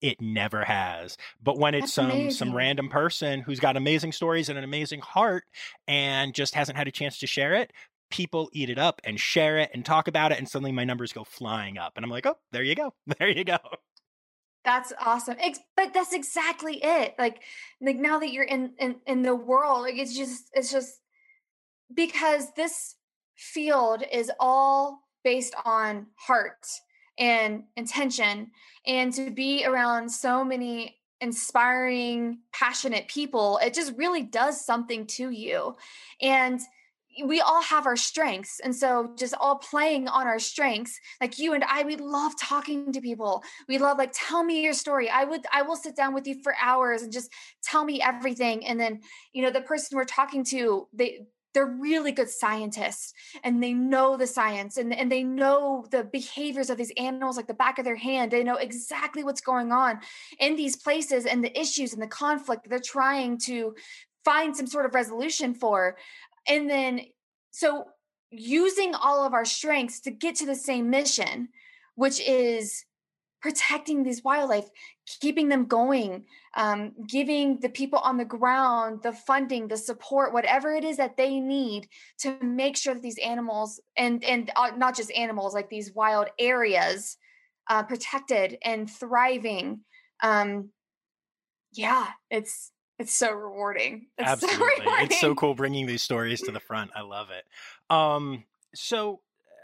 It never has. But when it's That's some amazing. some random person who's got amazing stories and an amazing heart and just hasn't had a chance to share it, people eat it up and share it and talk about it and suddenly my numbers go flying up and i'm like oh there you go there you go that's awesome but that's exactly it like like now that you're in in, in the world like it's just it's just because this field is all based on heart and intention and to be around so many inspiring passionate people it just really does something to you. And we all have our strengths and so just all playing on our strengths like you and i we love talking to people. We love like tell me your story. I would i will sit down with you for hours and just tell me everything. And then you know the person we're talking to they they're really good scientists and they know the science and, and they know the behaviors of these animals like the back of their hand they know exactly what's going on in these places and the issues and the conflict they're trying to find some sort of resolution for and then, so using all of our strengths to get to the same mission, which is protecting these wildlife, keeping them going, um, giving the people on the ground the funding, the support, whatever it is that they need to make sure that these animals and and uh, not just animals, like these wild areas, uh, protected and thriving. Um, yeah, it's it's so rewarding. It's Absolutely. So rewarding. It's so cool bringing these stories to the front. I love it. Um, so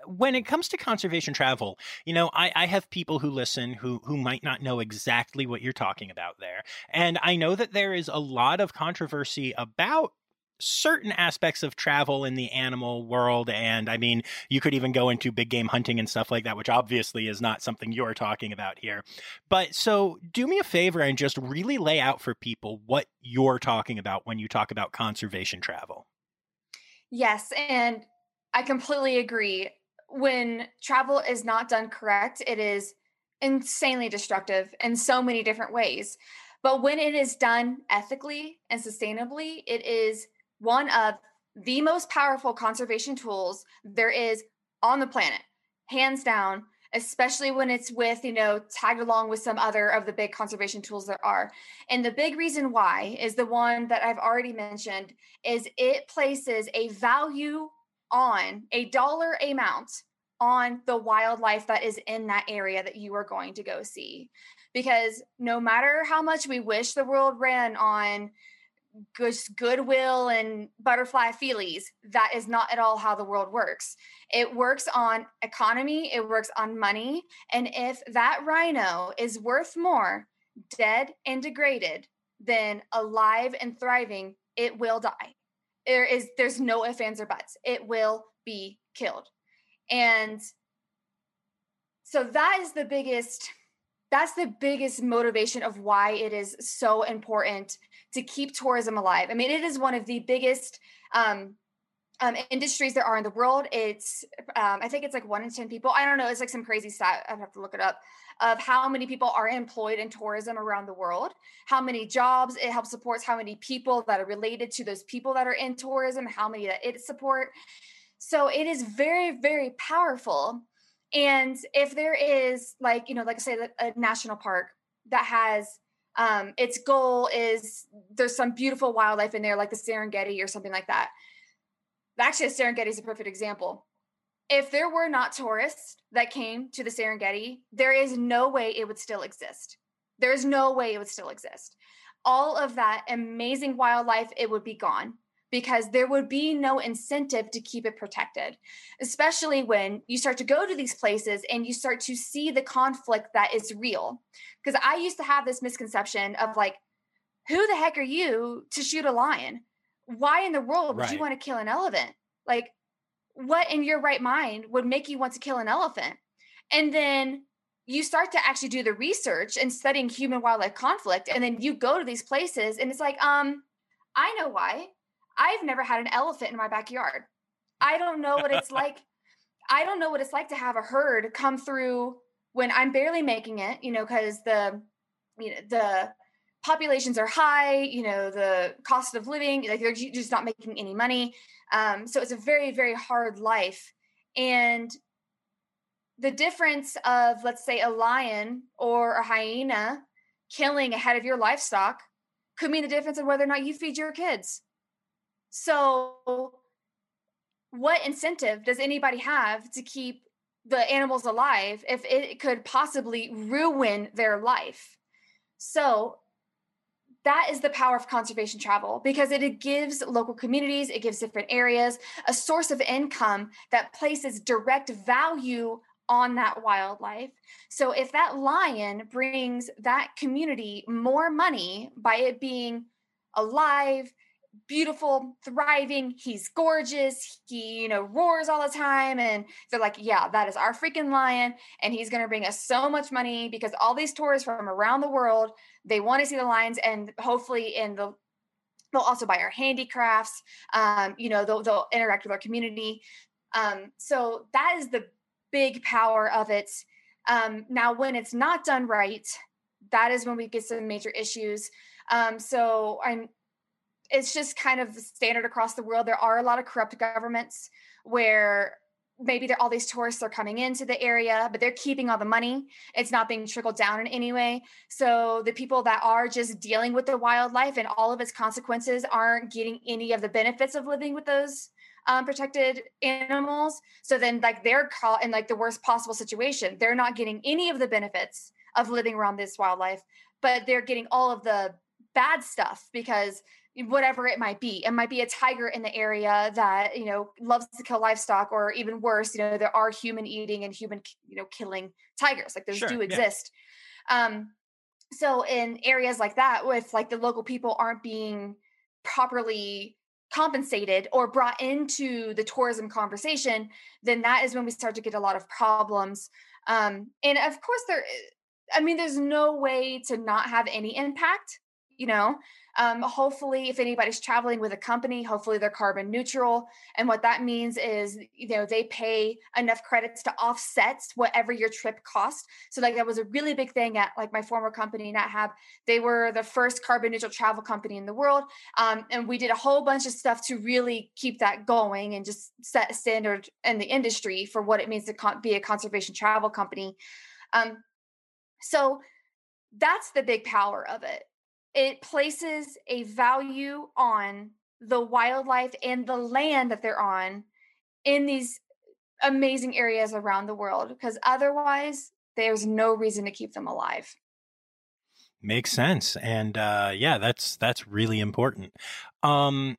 when it comes to conservation travel, you know, I, I, have people who listen who who might not know exactly what you're talking about there. And I know that there is a lot of controversy about certain aspects of travel in the animal world. And I mean, you could even go into big game hunting and stuff like that, which obviously is not something you're talking about here. But so do me a favor and just really lay out for people what you're talking about when you talk about conservation travel. Yes. And I completely agree. When travel is not done correct, it is insanely destructive in so many different ways. But when it is done ethically and sustainably, it is one of the most powerful conservation tools there is on the planet, hands down, especially when it's with, you know, tagged along with some other of the big conservation tools there are. And the big reason why is the one that I've already mentioned is it places a value on a dollar amount on the wildlife that is in that area that you are going to go see. Because no matter how much we wish the world ran on just goodwill and butterfly feelies. That is not at all how the world works. It works on economy, it works on money. And if that rhino is worth more dead and degraded than alive and thriving, it will die. There is there's no ifs, ands, or buts. It will be killed. And so that is the biggest that's the biggest motivation of why it is so important to keep tourism alive. I mean, it is one of the biggest um, um, industries there are in the world. It's, um, I think it's like one in 10 people. I don't know. It's like some crazy stat. I'd have to look it up of how many people are employed in tourism around the world, how many jobs it helps supports, how many people that are related to those people that are in tourism, how many that it support. So it is very, very powerful. And if there is like, you know, like I say, a national park, that has um, its goal is there's some beautiful wildlife in there, like the Serengeti or something like that. Actually, Serengeti is a perfect example. If there were not tourists that came to the Serengeti, there is no way it would still exist. There is no way it would still exist. All of that amazing wildlife, it would be gone because there would be no incentive to keep it protected, especially when you start to go to these places and you start to see the conflict that is real. Because I used to have this misconception of like, who the heck are you to shoot a lion? Why in the world would right. you want to kill an elephant? Like, what in your right mind would make you want to kill an elephant? And then you start to actually do the research and studying human wildlife conflict and then you go to these places and it's like um i know why. I've never had an elephant in my backyard. I don't know what it's like. I don't know what it's like to have a herd come through when i'm barely making it you know because the you know the populations are high you know the cost of living like they're just not making any money. Um, so it's a very very hard life. And the difference of let's say a lion or a hyena killing a head of your livestock could mean the difference in whether or not you feed your kids. So what incentive does anybody have to keep the animals alive if it could possibly ruin their life? So that is the power of conservation travel because it gives local communities, it gives different areas a source of income that places direct value on that wildlife. So if that lion brings that community more money by it being alive, beautiful, thriving, he's gorgeous, he, you know, roars all the time and they're like, yeah, that is our freaking lion and he's going to bring us so much money because all these tourists from around the world, they want to see the lions and hopefully in the they'll also buy our handicrafts um, you know they'll, they'll interact with our community um, so that is the big power of it. Um, now, when it's not done right, that is when we get some major issues. Um, so I'm, it's just kind of standard across the world. There are a lot of corrupt governments where maybe they're all these tourists are coming into the area, but they're keeping all the money. It's not being trickled down in any way. So the people that are just dealing with the wildlife and all of its consequences aren't getting any of the benefits of living with those um, protected animals. So then, like, they're caught in like the worst possible situation. They're not getting any of the benefits of living around this wildlife, but they're getting all of the bad stuff because whatever it might be it might be a tiger in the area that you know loves to kill livestock or even worse you know there are human eating and human you know killing tigers like those sure, do exist yeah. um so in areas like that with like the local people aren't being properly compensated or brought into the tourism conversation, then that is when we start to get a lot of problems. Um, and of course, there, I mean, there's no way to not have any impact, you know, um, hopefully, if anybody's traveling with a company, hopefully they're carbon neutral. And what that means is, you know, they pay enough credits to offset whatever your trip cost. So, like, that was a really big thing at like my former company, Nat Hab. They were the first carbon neutral travel company in the world. Um, and we did a whole bunch of stuff to really keep that going and just set a standard in the industry for what it means to con- be a conservation travel company. Um, so, that's the big power of it it places a value on the wildlife and the land that they're on in these amazing areas around the world because otherwise there's no reason to keep them alive. Makes sense and uh, yeah that's that's really important. Um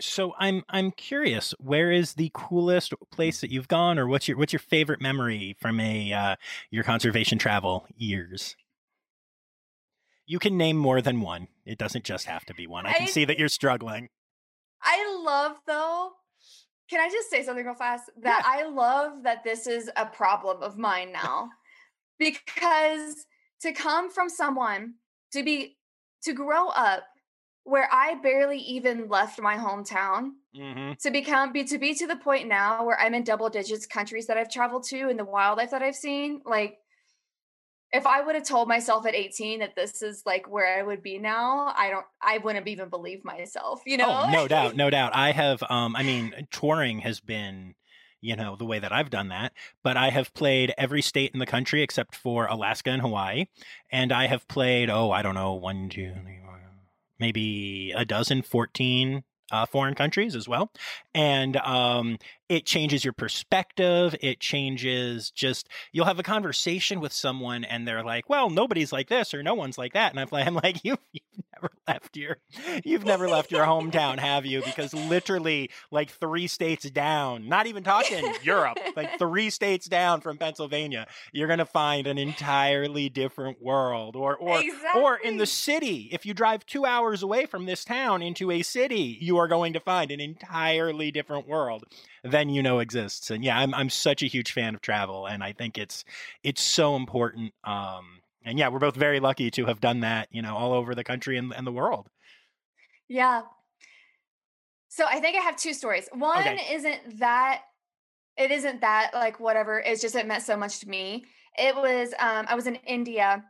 so i'm i'm curious where is the coolest place that you've gone or what's your what's your favorite memory from a uh, your conservation travel years you can name more than one. It doesn't just have to be one. I can I, see that you're struggling. I love though. Can I just say something real fast? That yeah. I love that this is a problem of mine now. because to come from someone to be to grow up where I barely even left my hometown mm-hmm. to become be to be to the point now where I'm in double digits countries that I've traveled to and the wildlife that I've seen like if I would have told myself at 18 that this is like where I would be now, I don't I wouldn't even believe myself, you know? Oh, no doubt, no doubt. I have um I mean touring has been you know, the way that I've done that, but I have played every state in the country except for Alaska and Hawaii. And I have played, oh, I don't know, one, two, three, four, maybe a dozen, 14 uh, foreign countries as well. And um, it changes your perspective. It changes just, you'll have a conversation with someone and they're like, well, nobody's like this or no one's like that. And I'm like, I'm like you, you've never left your, you've never left your hometown, have you? Because literally like three states down, not even talking Europe, like three states down from Pennsylvania, you're going to find an entirely different world or, or, exactly. or in the city, if you drive two hours away from this town into a city, you are going to find an entirely different world than you know exists. And yeah, I'm I'm such a huge fan of travel, and I think it's it's so important. Um, and yeah, we're both very lucky to have done that, you know, all over the country and, and the world. Yeah. So I think I have two stories. One okay. isn't that it isn't that like whatever. It's just it meant so much to me. It was um I was in India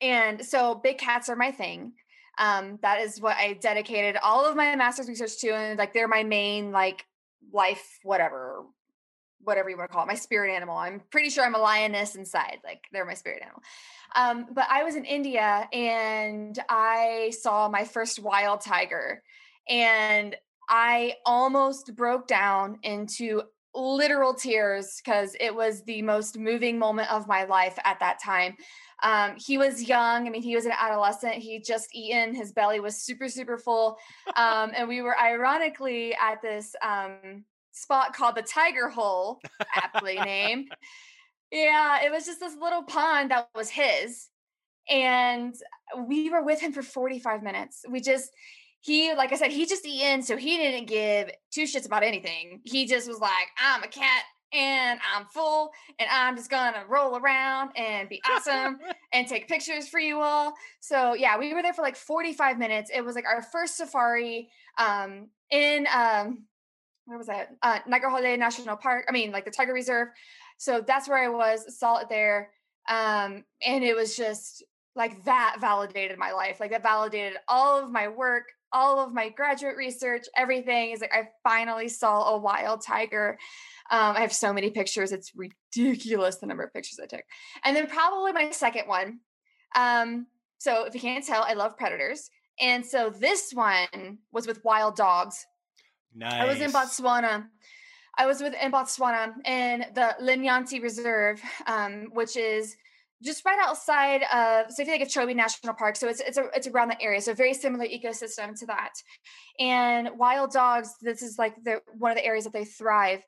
and so big cats are my thing. Um that is what I dedicated all of my master's research to and like they're my main like life, whatever, whatever you want to call it, my spirit animal. I'm pretty sure I'm a lioness inside. Like they're my spirit animal. Um, but I was in India and I saw my first wild tiger and I almost broke down into literal tears because it was the most moving moment of my life at that time. Um, he was young. I mean, he was an adolescent. He just eaten. His belly was super, super full. Um, and we were ironically at this um, spot called the Tiger Hole, aptly named. Yeah, it was just this little pond that was his. And we were with him for 45 minutes. We just, he, like I said, he just eaten. So he didn't give two shits about anything. He just was like, I'm a cat and I'm full and I'm just gonna roll around and be awesome and take pictures for you all. So yeah, we were there for like 45 minutes. It was like our first safari um in um where was that? Uh Nagarhole National Park. I mean like the Tiger Reserve. So that's where I was, saw it there. Um and it was just like that validated my life. Like that validated all of my work, all of my graduate research, everything is like I finally saw a wild tiger um, I have so many pictures. It's ridiculous the number of pictures I took. And then probably my second one. Um, so if you can't tell, I love predators. And so this one was with wild dogs. Nice. I was in Botswana. I was with in Botswana in the Linyanti Reserve, um, which is just right outside of so if you think of Chobe National Park, so it's it's a, it's around the area, so very similar ecosystem to that. And wild dogs, this is like the one of the areas that they thrive.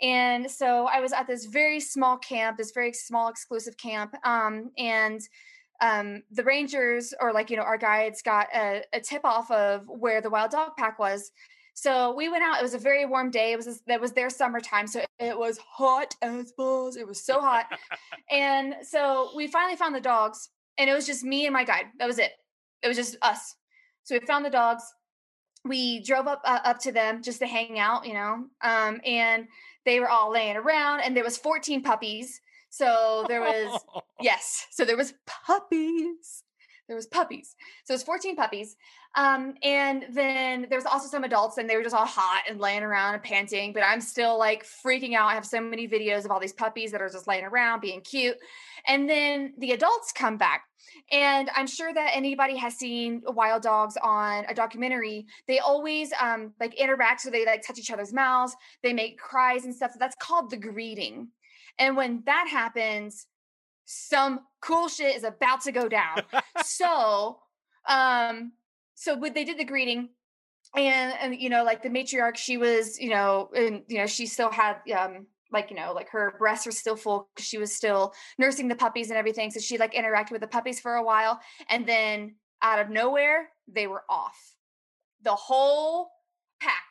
And so I was at this very small camp, this very small exclusive camp. Um, and um, the rangers or like, you know, our guides got a, a, tip off of where the wild dog pack was. So we went out. It was a very warm day. It was that was their summertime, so it was hot as balls. It was so hot, and so we finally found the dogs, and it was just me and my guide. That was it. It was just us. So we found the dogs. We drove up uh, up to them just to hang out, you know, um, and they were all laying around and there was 14 puppies so there was yes so there was puppies there was puppies so it was 14 puppies um, and then there was also some adults and they were just all hot and laying around and panting but i'm still like freaking out i have so many videos of all these puppies that are just laying around being cute and then the adults come back and I'm sure that anybody has seen wild dogs on a documentary. They always um, like interact, so they like touch each other's mouths, they make cries and stuff. That's called the greeting. And when that happens, some cool shit is about to go down. so, um, so when they did the greeting, and and you know, like the matriarch, she was, you know, and you know, she still had um like you know like her breasts were still full she was still nursing the puppies and everything so she like interacted with the puppies for a while and then out of nowhere they were off. The whole pack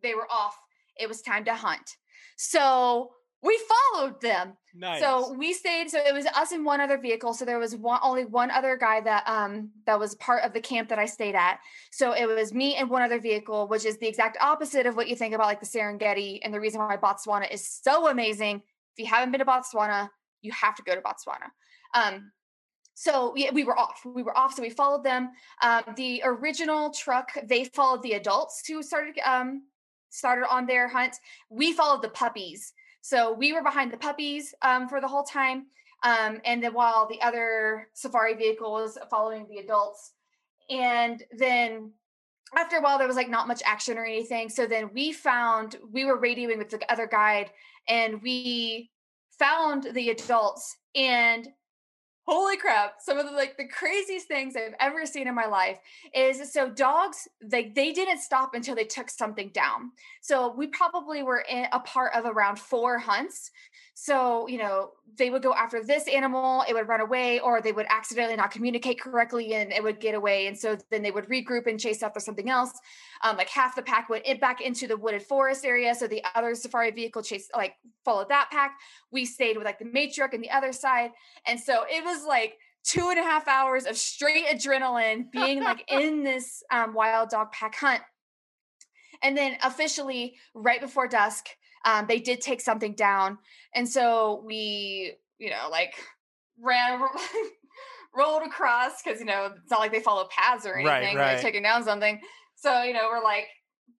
they were off. It was time to hunt. So we followed them. Nice. So we stayed. So it was us in one other vehicle. So there was one, only one other guy that um that was part of the camp that I stayed at. So it was me and one other vehicle, which is the exact opposite of what you think about like the Serengeti. And the reason why Botswana is so amazing. If you haven't been to Botswana, you have to go to Botswana. Um, so we, we were off. We were off. So we followed them. Um, the original truck, they followed the adults who started um, started on their hunt. We followed the puppies. So we were behind the puppies um, for the whole time. Um, and then while the other safari vehicle was following the adults. And then after a while, there was like not much action or anything. So then we found, we were radioing with the other guide and we found the adults and holy crap some of the like the craziest things i've ever seen in my life is so dogs they they didn't stop until they took something down so we probably were in a part of around four hunts so, you know, they would go after this animal, it would run away, or they would accidentally not communicate correctly and it would get away. And so then they would regroup and chase after something else. Um, like half the pack went back into the wooded forest area. So the other safari vehicle chased, like, followed that pack. We stayed with like the matriarch and the other side. And so it was like, two and a half hours of straight adrenaline being like in this um, wild dog pack hunt and then officially right before dusk um, they did take something down. And so we, you know, like ran, rolled across because, you know, it's not like they follow paths or anything, right, right. like taking down something. So, you know, we're like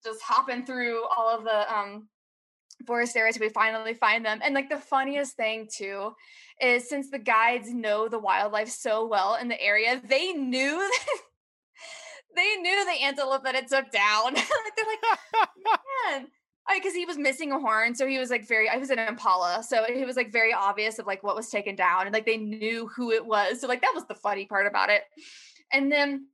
just hopping through all of the um, forest areas. We finally find them. And like the funniest thing too is since the guides know the wildlife so well in the area, they knew they knew the antelope that it took down. They're like, man, because he was missing a horn so he was like very i was an impala so it was like very obvious of like what was taken down and like they knew who it was so like that was the funny part about it and then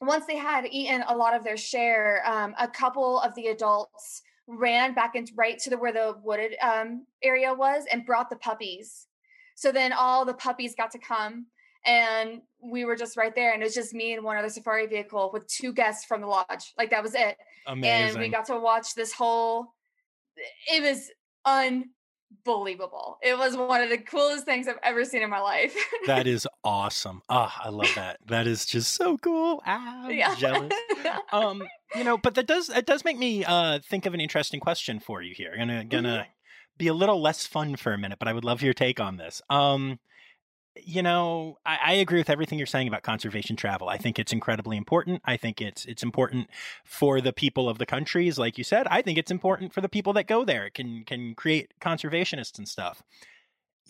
once they had eaten a lot of their share um, a couple of the adults ran back into right to the where the wooded um, area was and brought the puppies so then all the puppies got to come and we were just right there and it was just me and one other safari vehicle with two guests from the lodge like that was it Amazing. and we got to watch this whole it was unbelievable it was one of the coolest things i've ever seen in my life. That is awesome. Ah oh, i love that. That is just so cool. Ah, I'm yeah. jealous. Um you know but that does it does make me uh think of an interesting question for you here. I'm gonna gonna mm-hmm. be a little less fun for a minute but i would love your take on this. Um you know, I, I, agree with everything you're saying about conservation travel. I think it's incredibly important. I think it's it's important for the people of the countries, like you said. I think it's important for the people that go there. It can can create conservationists and stuff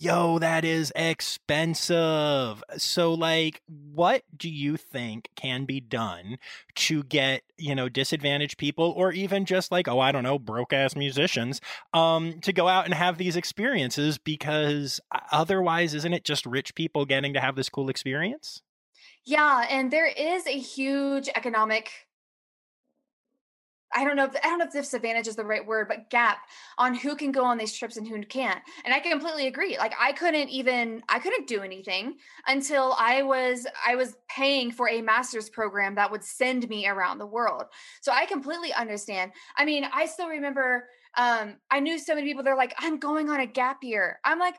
yo, that is expensive. So, like, what do you think can be done to get, you know, disadvantaged people or even just like, oh, I don't know, broke ass musicians, um, to go out and have these experiences? Because otherwise, isn't it just rich people getting to have this cool experience? Yeah. And there is a huge economic I don't know if I don't know if disadvantage is the right word, but gap on who can go on these trips and who can't. And I completely agree. Like I couldn't even I couldn't do anything until I was I was paying for a master's program that would send me around the world. So I completely understand. I mean, I still remember um I knew so many people they're like I'm going on a gap year. I'm like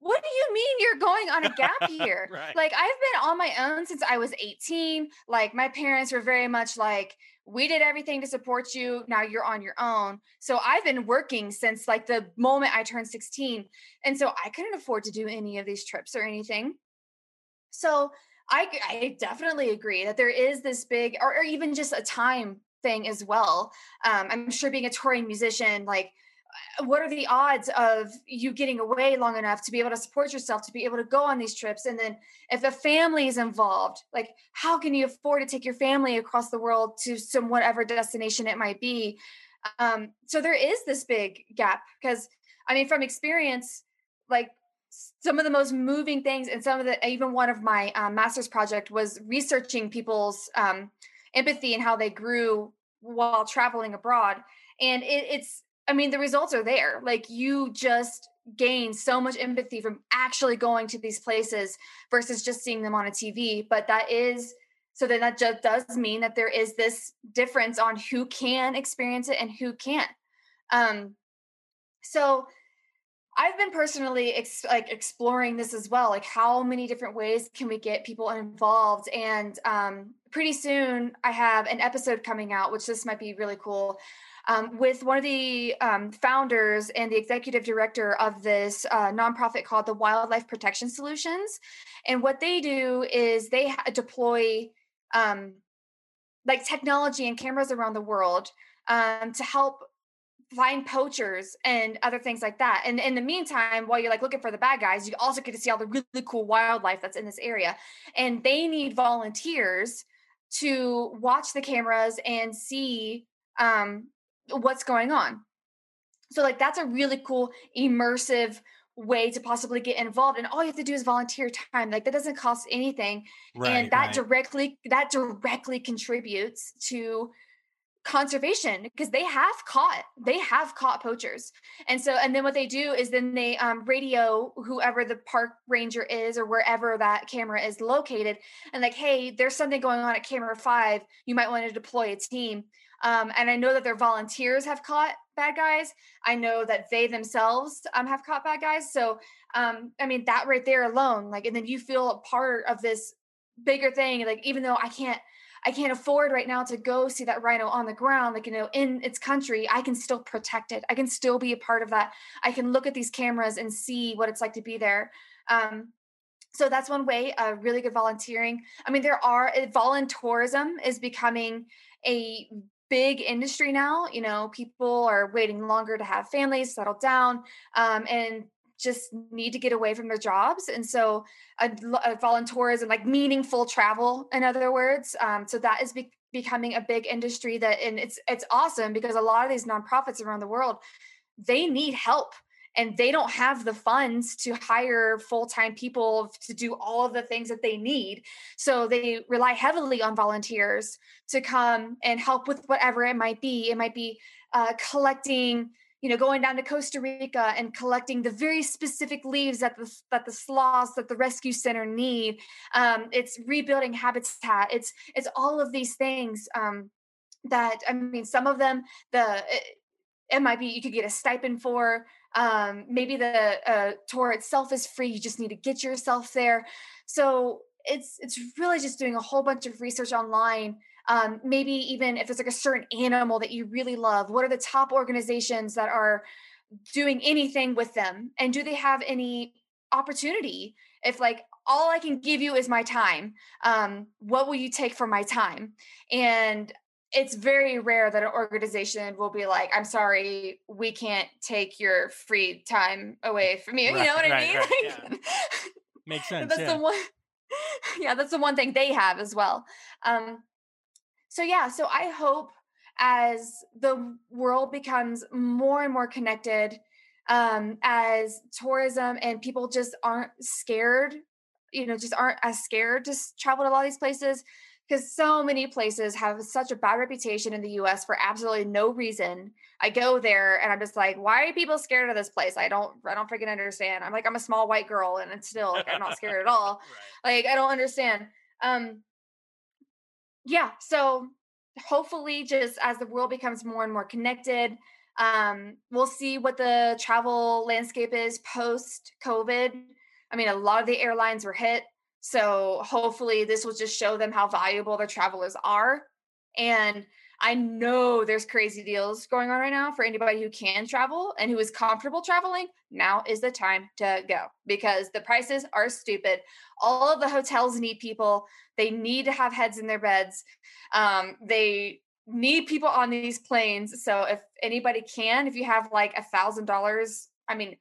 what do you mean you're going on a gap year? right. Like I've been on my own since I was 18. Like my parents were very much like we did everything to support you. Now you're on your own. So i've been working since like the moment i turned 16 and so i couldn't afford to do any of these trips or anything. So i i definitely agree that there is this big or, or even just a time thing as well. Um, i'm sure being a touring musician like what are the odds of you getting away long enough to be able to support yourself to be able to go on these trips? And then if a family is involved like how can you afford to take your family across the world to some whatever destination it might be? Um, so there is this big gap because i mean from experience like some of the most moving things and some of the even one of my um, master's project was researching people's um, empathy and how they grew while traveling abroad. And it, it's I mean, the results are there. Like you just gain so much empathy from actually going to these places versus just seeing them on a TV. But that is so then that just does mean that there is this difference on who can experience it and who can't. Um, so I've been personally ex- like exploring this as well. Like, how many different ways can we get people involved? And um, pretty soon, I have an episode coming out, which this might be really cool um, with one of the um, founders and the executive director of this uh, nonprofit called the Wildlife Protection Solutions. And what they do is they deploy um, like technology and cameras around the world um, to help find poachers and other things like that. And in the meantime, while you're like looking for the bad guys, you also get to see all the really cool wildlife that's in this area. And they need volunteers to watch the cameras and see um, what's going on. So, like, that's a really cool, immersive way to possibly get involved and all you have to do is volunteer time like that doesn't cost anything right, and that right. directly that directly contributes to conservation because they have caught they have caught poachers and so and then what they do is then they um, radio whoever the park ranger is or wherever that camera is located and like hey there's something going on at camera five you might want to deploy a team um, and i know that their volunteers have caught bad guys i know that they themselves um, have caught bad guys so um, i mean that right there alone like and then you feel a part of this bigger thing like even though i can't I can't afford right now to go see that rhino on the ground, like, you know, in its country, I can still protect it. I can still be a part of that. I can look at these cameras and see what it's like to be there. Um, so that's one way, uh, really good volunteering. I mean, there are, voluntourism is becoming a big industry now. You know, people are waiting longer to have families settle down. Um, and just need to get away from their jobs and so a, a volunteerism like meaningful travel in other words um, so that is be- becoming a big industry that and it's it's awesome because a lot of these nonprofits around the world they need help and they don't have the funds to hire full-time people to do all of the things that they need. So they rely heavily on volunteers to come and help with whatever it might be. It might be uh, collecting you know going down to costa rica and collecting the very specific leaves that the that the sloths that the rescue center need. Um, it's rebuilding habitat. It's it's all of these things um, that i mean some of them the it, it might be you could get a stipend for um, maybe the uh, tour itself is free you just need to get yourself there. So it's it's really just doing a whole bunch of research online um, maybe even if it's like a certain animal that you really love what are the top organizations that are doing anything with them? And do they have any opportunity? If like all i can give you is my time um, what will you take for my time? And it's very rare that an organization will be like i'm sorry we can't take your free time away from you right, you know what right, i mean right, yeah. makes sense that's yeah. the one yeah that's the one thing they have as well um, so yeah so i hope as the world becomes more and more connected um, as tourism and people just aren't scared you know just aren't as scared to travel to a lot of these places because so many places have such a bad reputation in the US for absolutely no reason. I go there and I'm just like, why are people scared of this place? I don't I don't freaking understand. I'm like, I'm a small white girl and it's still like I'm not scared at all. Right. Like I don't understand. Um yeah, so hopefully just as the world becomes more and more connected, um, we'll see what the travel landscape is post COVID. I mean, a lot of the airlines were hit. So hopefully this will just show them how valuable their travelers are. And I know there's crazy deals going on right now for anybody who can travel and who is comfortable traveling. Now is the time to go because the prices are stupid. All of the hotels need people. They need to have heads in their beds. Um, they need people on these planes. So if anybody can, if you have like a thousand dollars, I mean,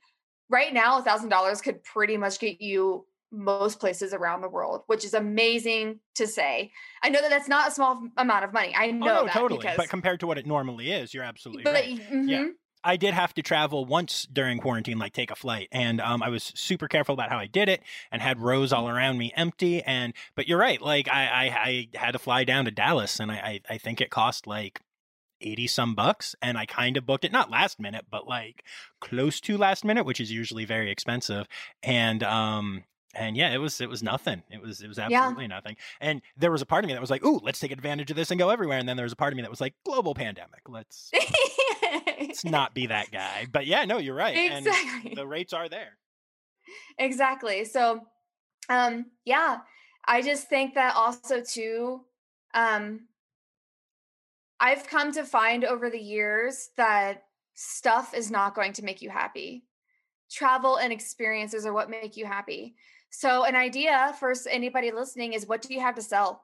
right now a thousand dollars could pretty much get you most places around the world, which is amazing to say. I know that that's not a small amount of money. I know oh, no, that totally. Because... But compared to what it normally is, you're absolutely but, right. Mm-hmm. Yeah. I did have to travel once during quarantine, like take a flight, and um, I was super careful about how I did it, and had rows all around me empty. And but you're right, like I I, I had to fly down to Dallas, and I, I I think it cost like 80 some bucks and I kind of booked it not last minute but like close to last minute which is usually very expensive and um and yeah, it was it was nothing. It was it was absolutely yeah. nothing. And there was a part of me that was like, "Ooh, let's take advantage of this and go everywhere." And then there was a part of me that was like, "Global pandemic. Let's let's not be that guy." But yeah, no, you're right. Exactly. And the rates are there. Exactly. So, um, yeah, I just think that also too, um, I've come to find over the years that stuff is not going to make you happy. Travel and experiences are what make you happy. So, an idea for anybody listening is what do you have to sell?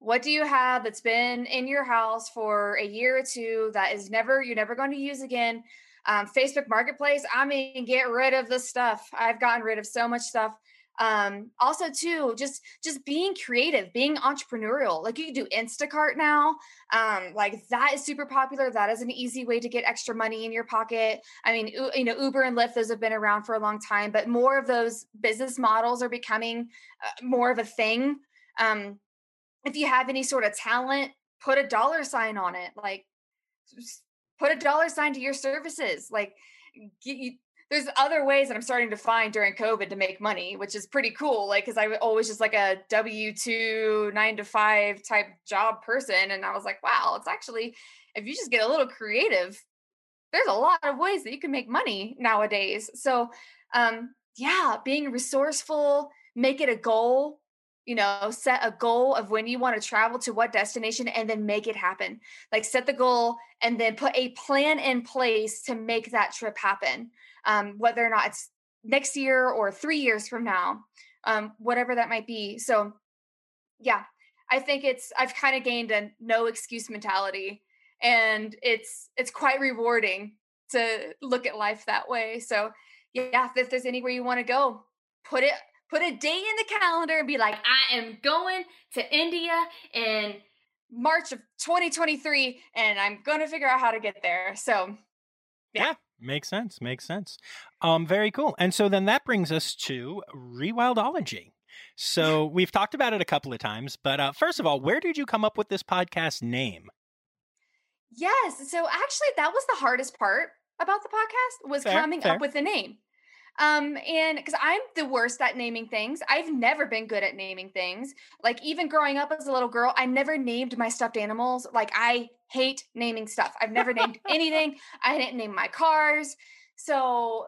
what do you have that's been in your house for a year or two that is never you're never going to use again? Um, facebook marketplace i mean get rid of the stuff. I've gotten rid of so much stuff um, also too just just being creative being entrepreneurial like you can do instacart now um, like that is super popular that is an easy way to get extra money in your pocket i mean you know uber and lyft those have been around for a long time but more of those business models are becoming uh, more of a thing um, if you have any sort of talent, put a dollar sign on it. Like, put a dollar sign to your services. Like, get you, there's other ways that I'm starting to find during COVID to make money, which is pretty cool. Like, because I was always just like a W two nine to five type job person, and I was like, wow, it's actually if you just get a little creative, there's a lot of ways that you can make money nowadays. So, um, yeah, being resourceful, make it a goal you know set a goal of when you want to travel to what destination and then make it happen like set the goal and then put a plan in place to make that trip happen um, whether or not it's next year or three years from now um, whatever that might be so yeah i think it's i've kind of gained a no excuse mentality and it's it's quite rewarding to look at life that way so yeah if there's anywhere you want to go put it put a day in the calendar and be like, I am going to India in March of 2023 and I'm going to figure out how to get there. So, yeah. yeah. Makes sense. Makes sense. Um, very cool. And so then that brings us to Rewildology. So we've talked about it a couple of times, but uh, first of all, where did you come up with this podcast name? Yes. So actually, that was the hardest part about the podcast was fair, coming fair. up with the name. Um, and because I'm the worst at naming things, I've never been good at naming things. Like even growing up as a little girl, I never named my stuffed animals. Like I hate naming stuff. I've never named anything. I didn't name my cars. So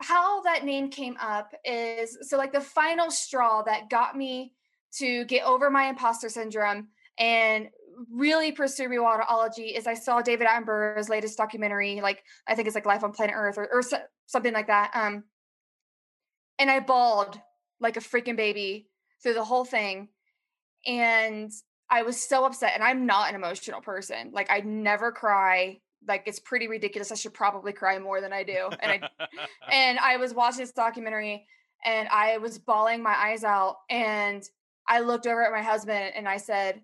how that name came up is so like the final straw that got me to get over my imposter syndrome and really pursue rewildology is I saw David Attenborough's latest documentary, like I think it's like Life on Planet Earth or, or something like that. Um, and I bawled like a freaking baby through the whole thing. And I was so upset. And I'm not an emotional person. Like I never cry. Like it's pretty ridiculous. I should probably cry more than I do. And I and I was watching this documentary and I was bawling my eyes out. And I looked over at my husband and I said,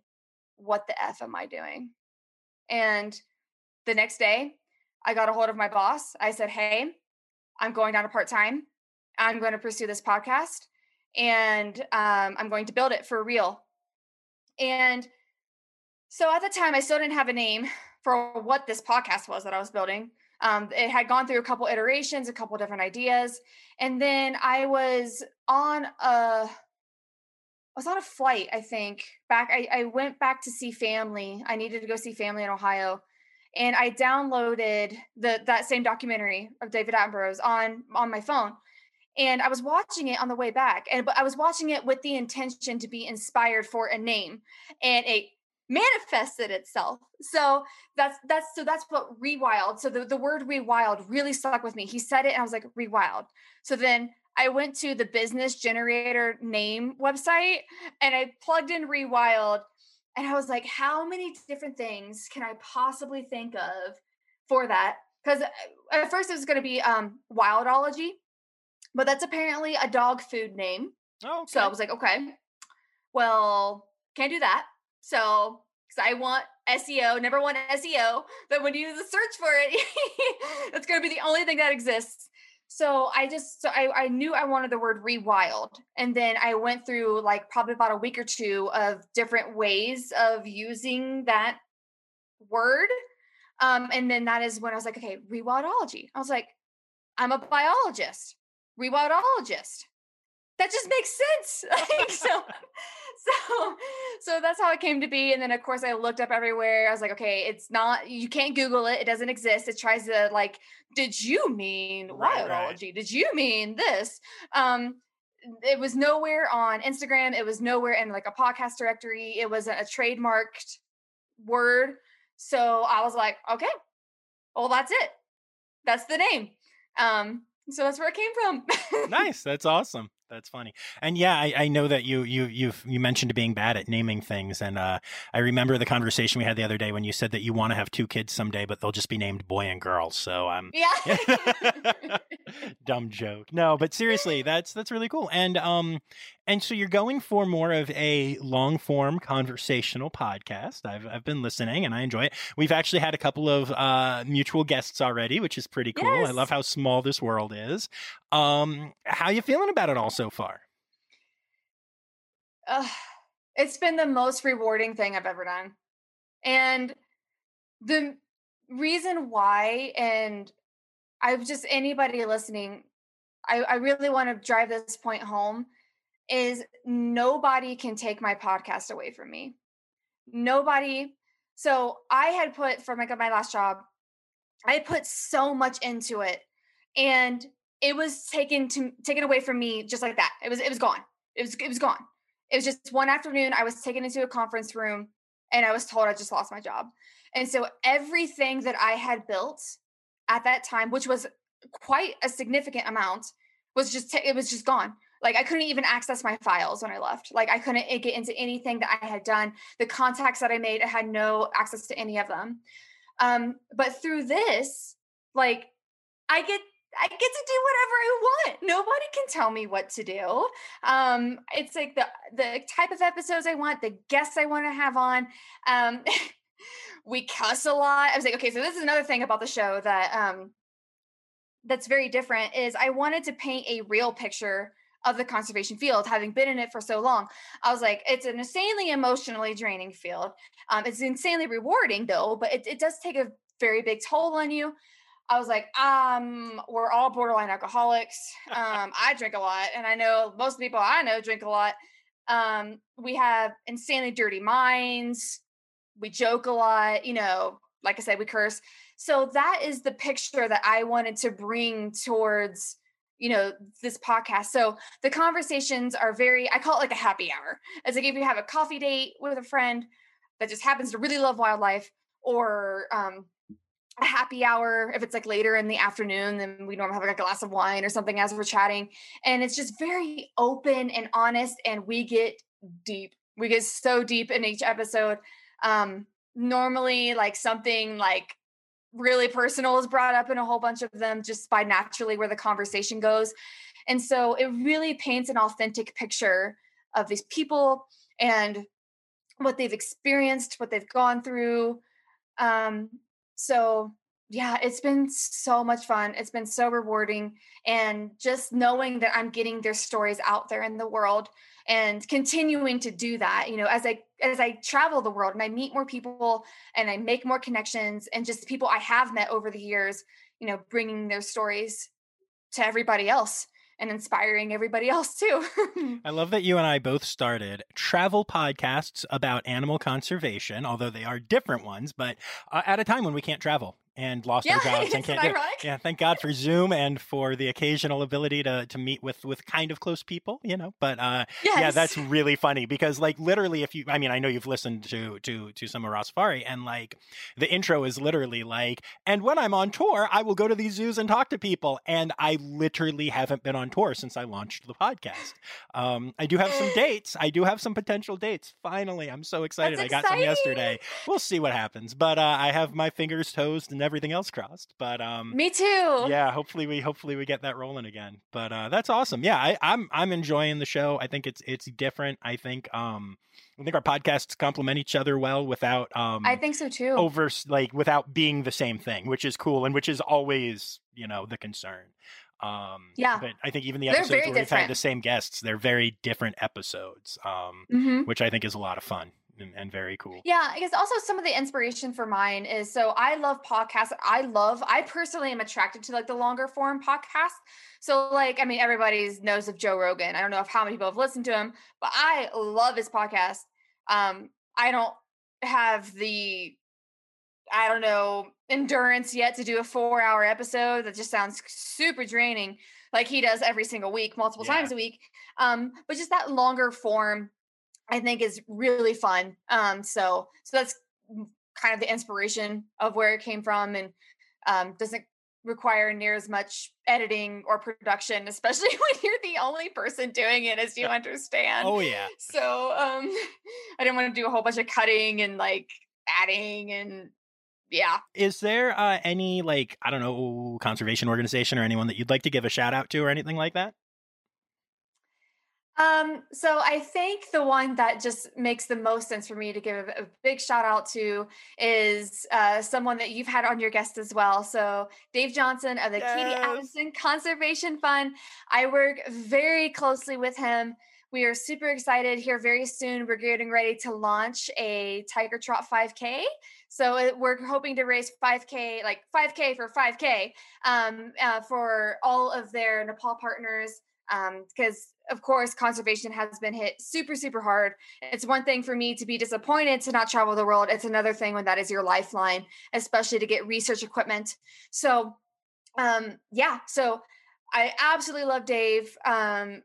What the F am I doing? And the next day, I got a hold of my boss. I said, Hey, I'm going down to part time. I'm going to pursue this podcast and um, I'm going to build it for real. And so at the time, I still didn't have a name for what this podcast was that I was building. Um, it had gone through a couple iterations, a couple different ideas, and then I was on a I was on a flight. I think back. I, I went back to see family. I needed to go see family in Ohio, and I downloaded the that same documentary of David Attenborough's on on my phone and I was watching it on the way back, and but I was watching it with the intention to be inspired for a name, and it manifested itself. So that's that's so that's what rewild. So the, the word rewild really stuck with me. He said it and I was like, rewild. So then I went to the business generator name website and I plugged in rewild and I was like, how many different things can I possibly think of for that? Because uh, at first it was going to be um wildology but that's apparently a dog food name. Oh, okay. so I was like, okay, well, can't do that. So because I want SEO, never want SEO, but when you do the search for it, that's going to be the only thing that exists. So I just, so I, I knew I wanted the word rewild. And then I went through like probably about a week or two of different ways of using that word. Um, and then that is when I was like, okay, rewildology. I was like, I'm a biologist rewildologist. That just makes sense. so, so, so that's how it came to be. And then of course I looked up everywhere. I was like, okay, it's not, you can't Google it. It doesn't exist. It tries to like, did you mean right, wildology? Right. Did you mean this? Um, it was nowhere on Instagram. It was nowhere in like a podcast directory. It was a, a trademarked word. So I was like, okay, well, that's it. That's the name. Um, so that's where it came from. nice. That's awesome. That's funny. And yeah, I, I know that you you you you mentioned being bad at naming things, and uh, I remember the conversation we had the other day when you said that you want to have two kids someday, but they'll just be named boy and girl. So um, yeah, dumb joke. No, but seriously, that's that's really cool. And um, and so you're going for more of a long form conversational podcast. I've, I've been listening and I enjoy it. We've actually had a couple of uh, mutual guests already, which is pretty cool. Yes. I love how small this world is. Um, how you feeling about it all so far? Uh, it's been the most rewarding thing I've ever done. And the reason why, and I've just anybody listening, I, I really want to drive this point home is nobody can take my podcast away from me. Nobody. So I had put for my my last job, I put so much into it, and it was taken to taken away from me just like that. It was it was gone. It was it was gone. It was just one afternoon. I was taken into a conference room, and I was told I just lost my job. And so everything that I had built at that time, which was quite a significant amount, was just t- it was just gone like I couldn't even access my files when I left. Like I couldn't get into anything that I had done. The contacts that I made, I had no access to any of them. Um, but through this, like I get I get to do whatever I want. Nobody can tell me what to do. Um, it's like the the type of episodes I want, the guests I want to have on. Um, we cuss a lot. I was like, okay, so this is another thing about the show that um that's very different is I wanted to paint a real picture of the conservation field, having been in it for so long. I was like, it's an insanely emotionally draining field. Um, it's insanely rewarding though, but it, it does take a very big toll on you. I was like, um, we're all borderline alcoholics. Um, I drink a lot, and I know most people I know drink a lot. Um, we have insanely dirty minds. We joke a lot, you know, like I said, we curse. So that is the picture that I wanted to bring towards you know this podcast so the conversations are very i call it like a happy hour it's like if you have a coffee date with a friend that just happens to really love wildlife or um, a happy hour if it's like later in the afternoon then we normally have like a glass of wine or something as we're chatting and it's just very open and honest and we get deep we get so deep in each episode um normally like something like really personal is brought up in a whole bunch of them just by naturally where the conversation goes. And so it really paints an authentic picture of these people and what they've experienced, what they've gone through. Um, so yeah, it's been so much fun. It's been so rewarding. And just knowing that I'm getting their stories out there in the world and continuing to do that, you know, as I as I travel the world and I meet more people and I make more connections and just people I have met over the years, you know, bringing their stories to everybody else and inspiring everybody else too. I love that you and I both started travel podcasts about animal conservation, although they are different ones, but uh, at a time when we can't travel and lost yeah, our jobs and can't. Yeah, yeah, thank God for Zoom and for the occasional ability to to meet with with kind of close people, you know. But uh, yes. yeah, that's really funny because like literally, if you, I mean, I know you've listened to to to some of Rossafari, and like the intro is literally like, and when I'm on tour, I will go to these zoos and talk to people, and I literally haven't been on tour since I launched the podcast. Um, I do have some dates. I do have some potential dates. Finally, I'm so excited. I got some yesterday. We'll see what happens, but uh, I have my fingers toes and everything else crossed. But um, me too. Yeah, hopefully we hopefully we get that rolling again. But uh, that's awesome. Yeah, I, I'm I'm enjoying the show. I think it's it's different. I think um, I think our podcasts complement each other well without um, I think so too. Over like without being the same thing, which is cool and which is always you know the concern. Um, yeah, but I think even the episodes where different. we've had the same guests, they're very different episodes, um, mm-hmm. which I think is a lot of fun and, and, very cool. Yeah, I guess also some of the inspiration for mine is so I love podcasts. I love, I personally am attracted to like the longer form podcasts. So like, I mean, everybody knows of Joe Rogan. I don't know if how many people have listened to him, but I love his podcast. Um, I don't have the, I don't know, endurance yet to do a four hour episode. That just sounds super draining. Like he does every single week, multiple yeah. times a week. Um, but just that longer form I think is really fun. Um, so so that's kind of the inspiration of where it came from, and um, doesn't require near as much editing or production, especially when you're the only person doing it, as you understand. Oh yeah. So um, I didn't want to do a whole bunch of cutting and like adding and yeah. Is there uh, any like I don't know conservation organization or anyone that you'd like to give a shout out to or anything like that? Um, so I think the one that just makes the most sense for me to give a, big shout out to is uh, someone that you've had on your guest as well. So Dave Johnson of the yes. Katie Adamson Conservation Fund. I work very closely with him. We are super excited here very soon. We're getting ready to launch a Tiger Trot 5K. So it, we're hoping to raise 5K, like 5K for 5K um, uh, for all of their Nepal partners because um, of course conservation has been hit super super hard. It's one thing for me to be disappointed to not travel the world. It's another thing when that is your lifeline especially to get research equipment. So um yeah so i absolutely love dave um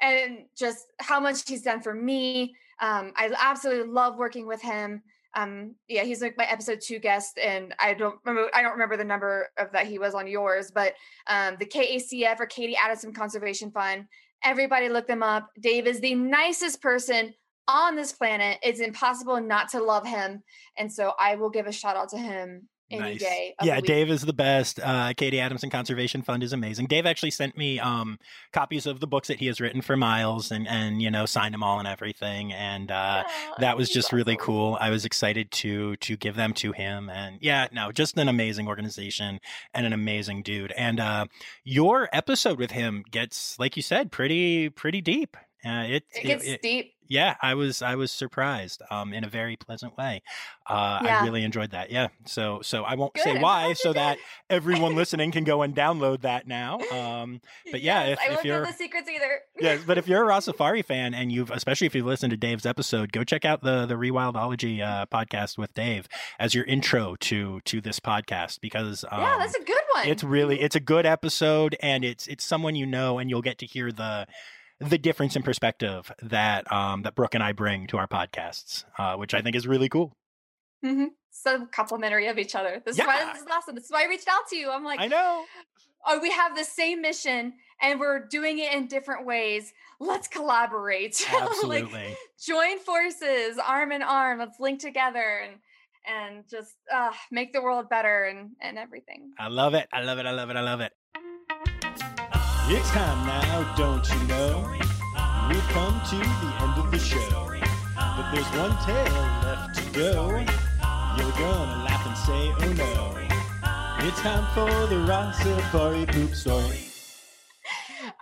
and just how much he's done for me. Um i absolutely love working with him um yeah he's like my episode two guest and i don't remember i don't remember the number of that he was on yours but um the kacf or katie adamson conservation fund everybody look them up. Dave is the nicest person on this planet. It's impossible not to love him and so i will give a shout out to him any nice. day. Yeah, Dave is the best. Uh, Katie Adamson Conservation Fund is amazing. Dave actually sent me um, copies of the books that he has written for Miles, and and you know signed them all and everything, and uh, oh, that was just awesome. really cool. I was excited to to give them to him, and yeah, no, just an amazing organization and an amazing dude. And uh, your episode with him gets, like you said, pretty pretty deep. Uh, it, it gets it, deep. Yeah, I was I was surprised um, in a very pleasant way. Uh, yeah. I really enjoyed that. Yeah, so so I won't Good. say why, so that everyone listening can go and download that now. Um, but yeah, yes, if, I if you're the secrets either. yeah, but if you're a Rossafari fan and you've especially if you've listened to Dave's episode, go check out the the Rewildology uh, podcast with Dave as your intro to to this podcast because um, yeah, that's a good one. It's really it's a good episode and it's it's someone you know and you'll get to hear the the difference in perspective that um, that Brooke and I bring to our podcasts, uh, which I think is really cool. Mm-hmm. So complimentary of each other. This yeah. is why this is awesome. This is why I reached out to you. I'm like, I know. Oh, we have the same mission and we're doing it in different ways. Let's collaborate. Absolutely. like, join forces, arm in arm. Let's link together and and just uh, make the world better and and everything. I love it. I love it. I love it. I love it. It's time now, don't you know? We've come to the end of the show. But there's one tale left to go. You're gonna laugh and say, oh no. It's time for the Rossafari poop story.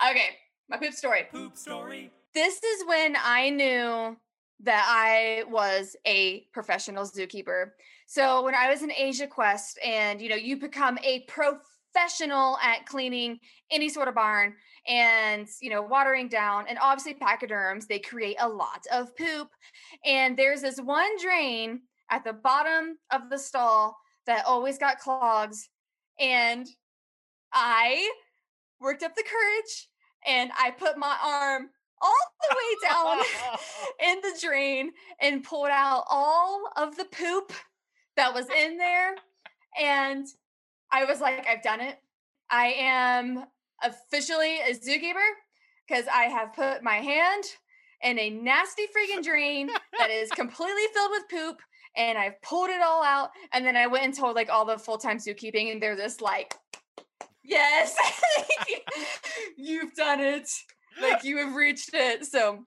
Okay, my poop story. Poop story. This is when I knew that I was a professional zookeeper. So when I was in Asia Quest and you know you become a professional professional at cleaning any sort of barn and you know watering down and obviously pachyderms they create a lot of poop and there's this one drain at the bottom of the stall that always got clogs and i worked up the courage and i put my arm all the way down in the drain and pulled out all of the poop that was in there and I was like, I've done it. I am officially a zookeeper because I have put my hand in a nasty freaking drain that is completely filled with poop and I've pulled it all out. And then I went and told like all the full time zookeeping, and they're just like, Yes, you've done it. Like you have reached it. So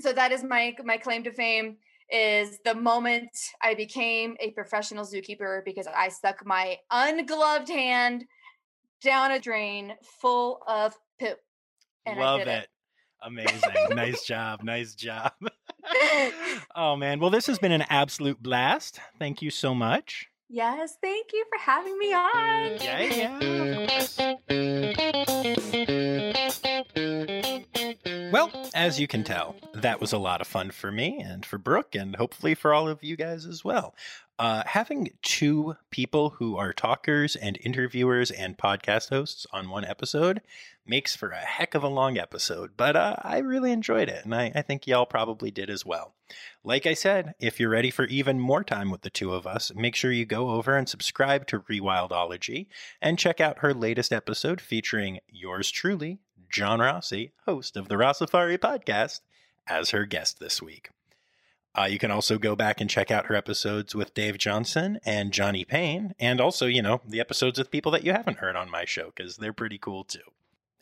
so that is my my claim to fame is the moment I became a professional zookeeper because I stuck my ungloved hand down a drain full of poop. And Love it. it. Amazing. nice job. Nice job. oh, man. Well, this has been an absolute blast. Thank you so much. Yes. Thank you for having me on. Yeah, yeah. Well, as you can tell, that was a lot of fun for me and for Brooke, and hopefully for all of you guys as well. Uh, having two people who are talkers and interviewers and podcast hosts on one episode makes for a heck of a long episode, but uh, I really enjoyed it, and I, I think y'all probably did as well. Like I said, if you're ready for even more time with the two of us, make sure you go over and subscribe to Rewildology and check out her latest episode featuring yours truly, John Rossi, host of the Rossafari podcast, as her guest this week. Uh, you can also go back and check out her episodes with Dave Johnson and Johnny Payne, and also, you know, the episodes with people that you haven't heard on my show because they're pretty cool too.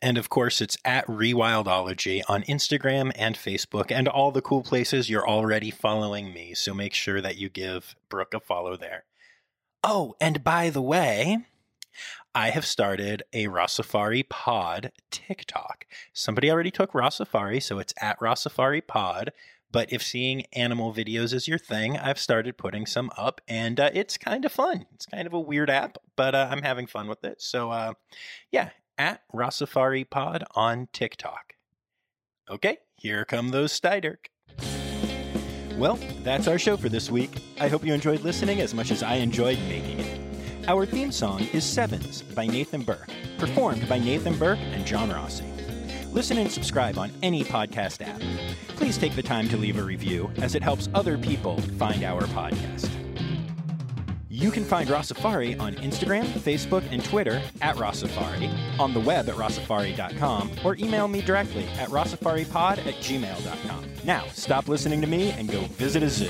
And of course, it's at Rewildology on Instagram and Facebook and all the cool places you're already following me. So make sure that you give Brooke a follow there. Oh, and by the way, I have started a Rossafari Pod TikTok. Somebody already took Rossafari, so it's at Rossafari Pod. But if seeing animal videos is your thing, I've started putting some up, and uh, it's kind of fun. It's kind of a weird app, but uh, I'm having fun with it. So, uh, yeah, at Rossafari Pod on TikTok. Okay, here come those Styderk. Well, that's our show for this week. I hope you enjoyed listening as much as I enjoyed making it. Our theme song is Sevens by Nathan Burke, performed by Nathan Burke and John Rossi. Listen and subscribe on any podcast app. Please take the time to leave a review as it helps other people find our podcast. You can find Rossafari on Instagram, Facebook, and Twitter at Rossafari, on the web at rossafari.com, or email me directly at rossafaripod at gmail.com. Now, stop listening to me and go visit a zoo.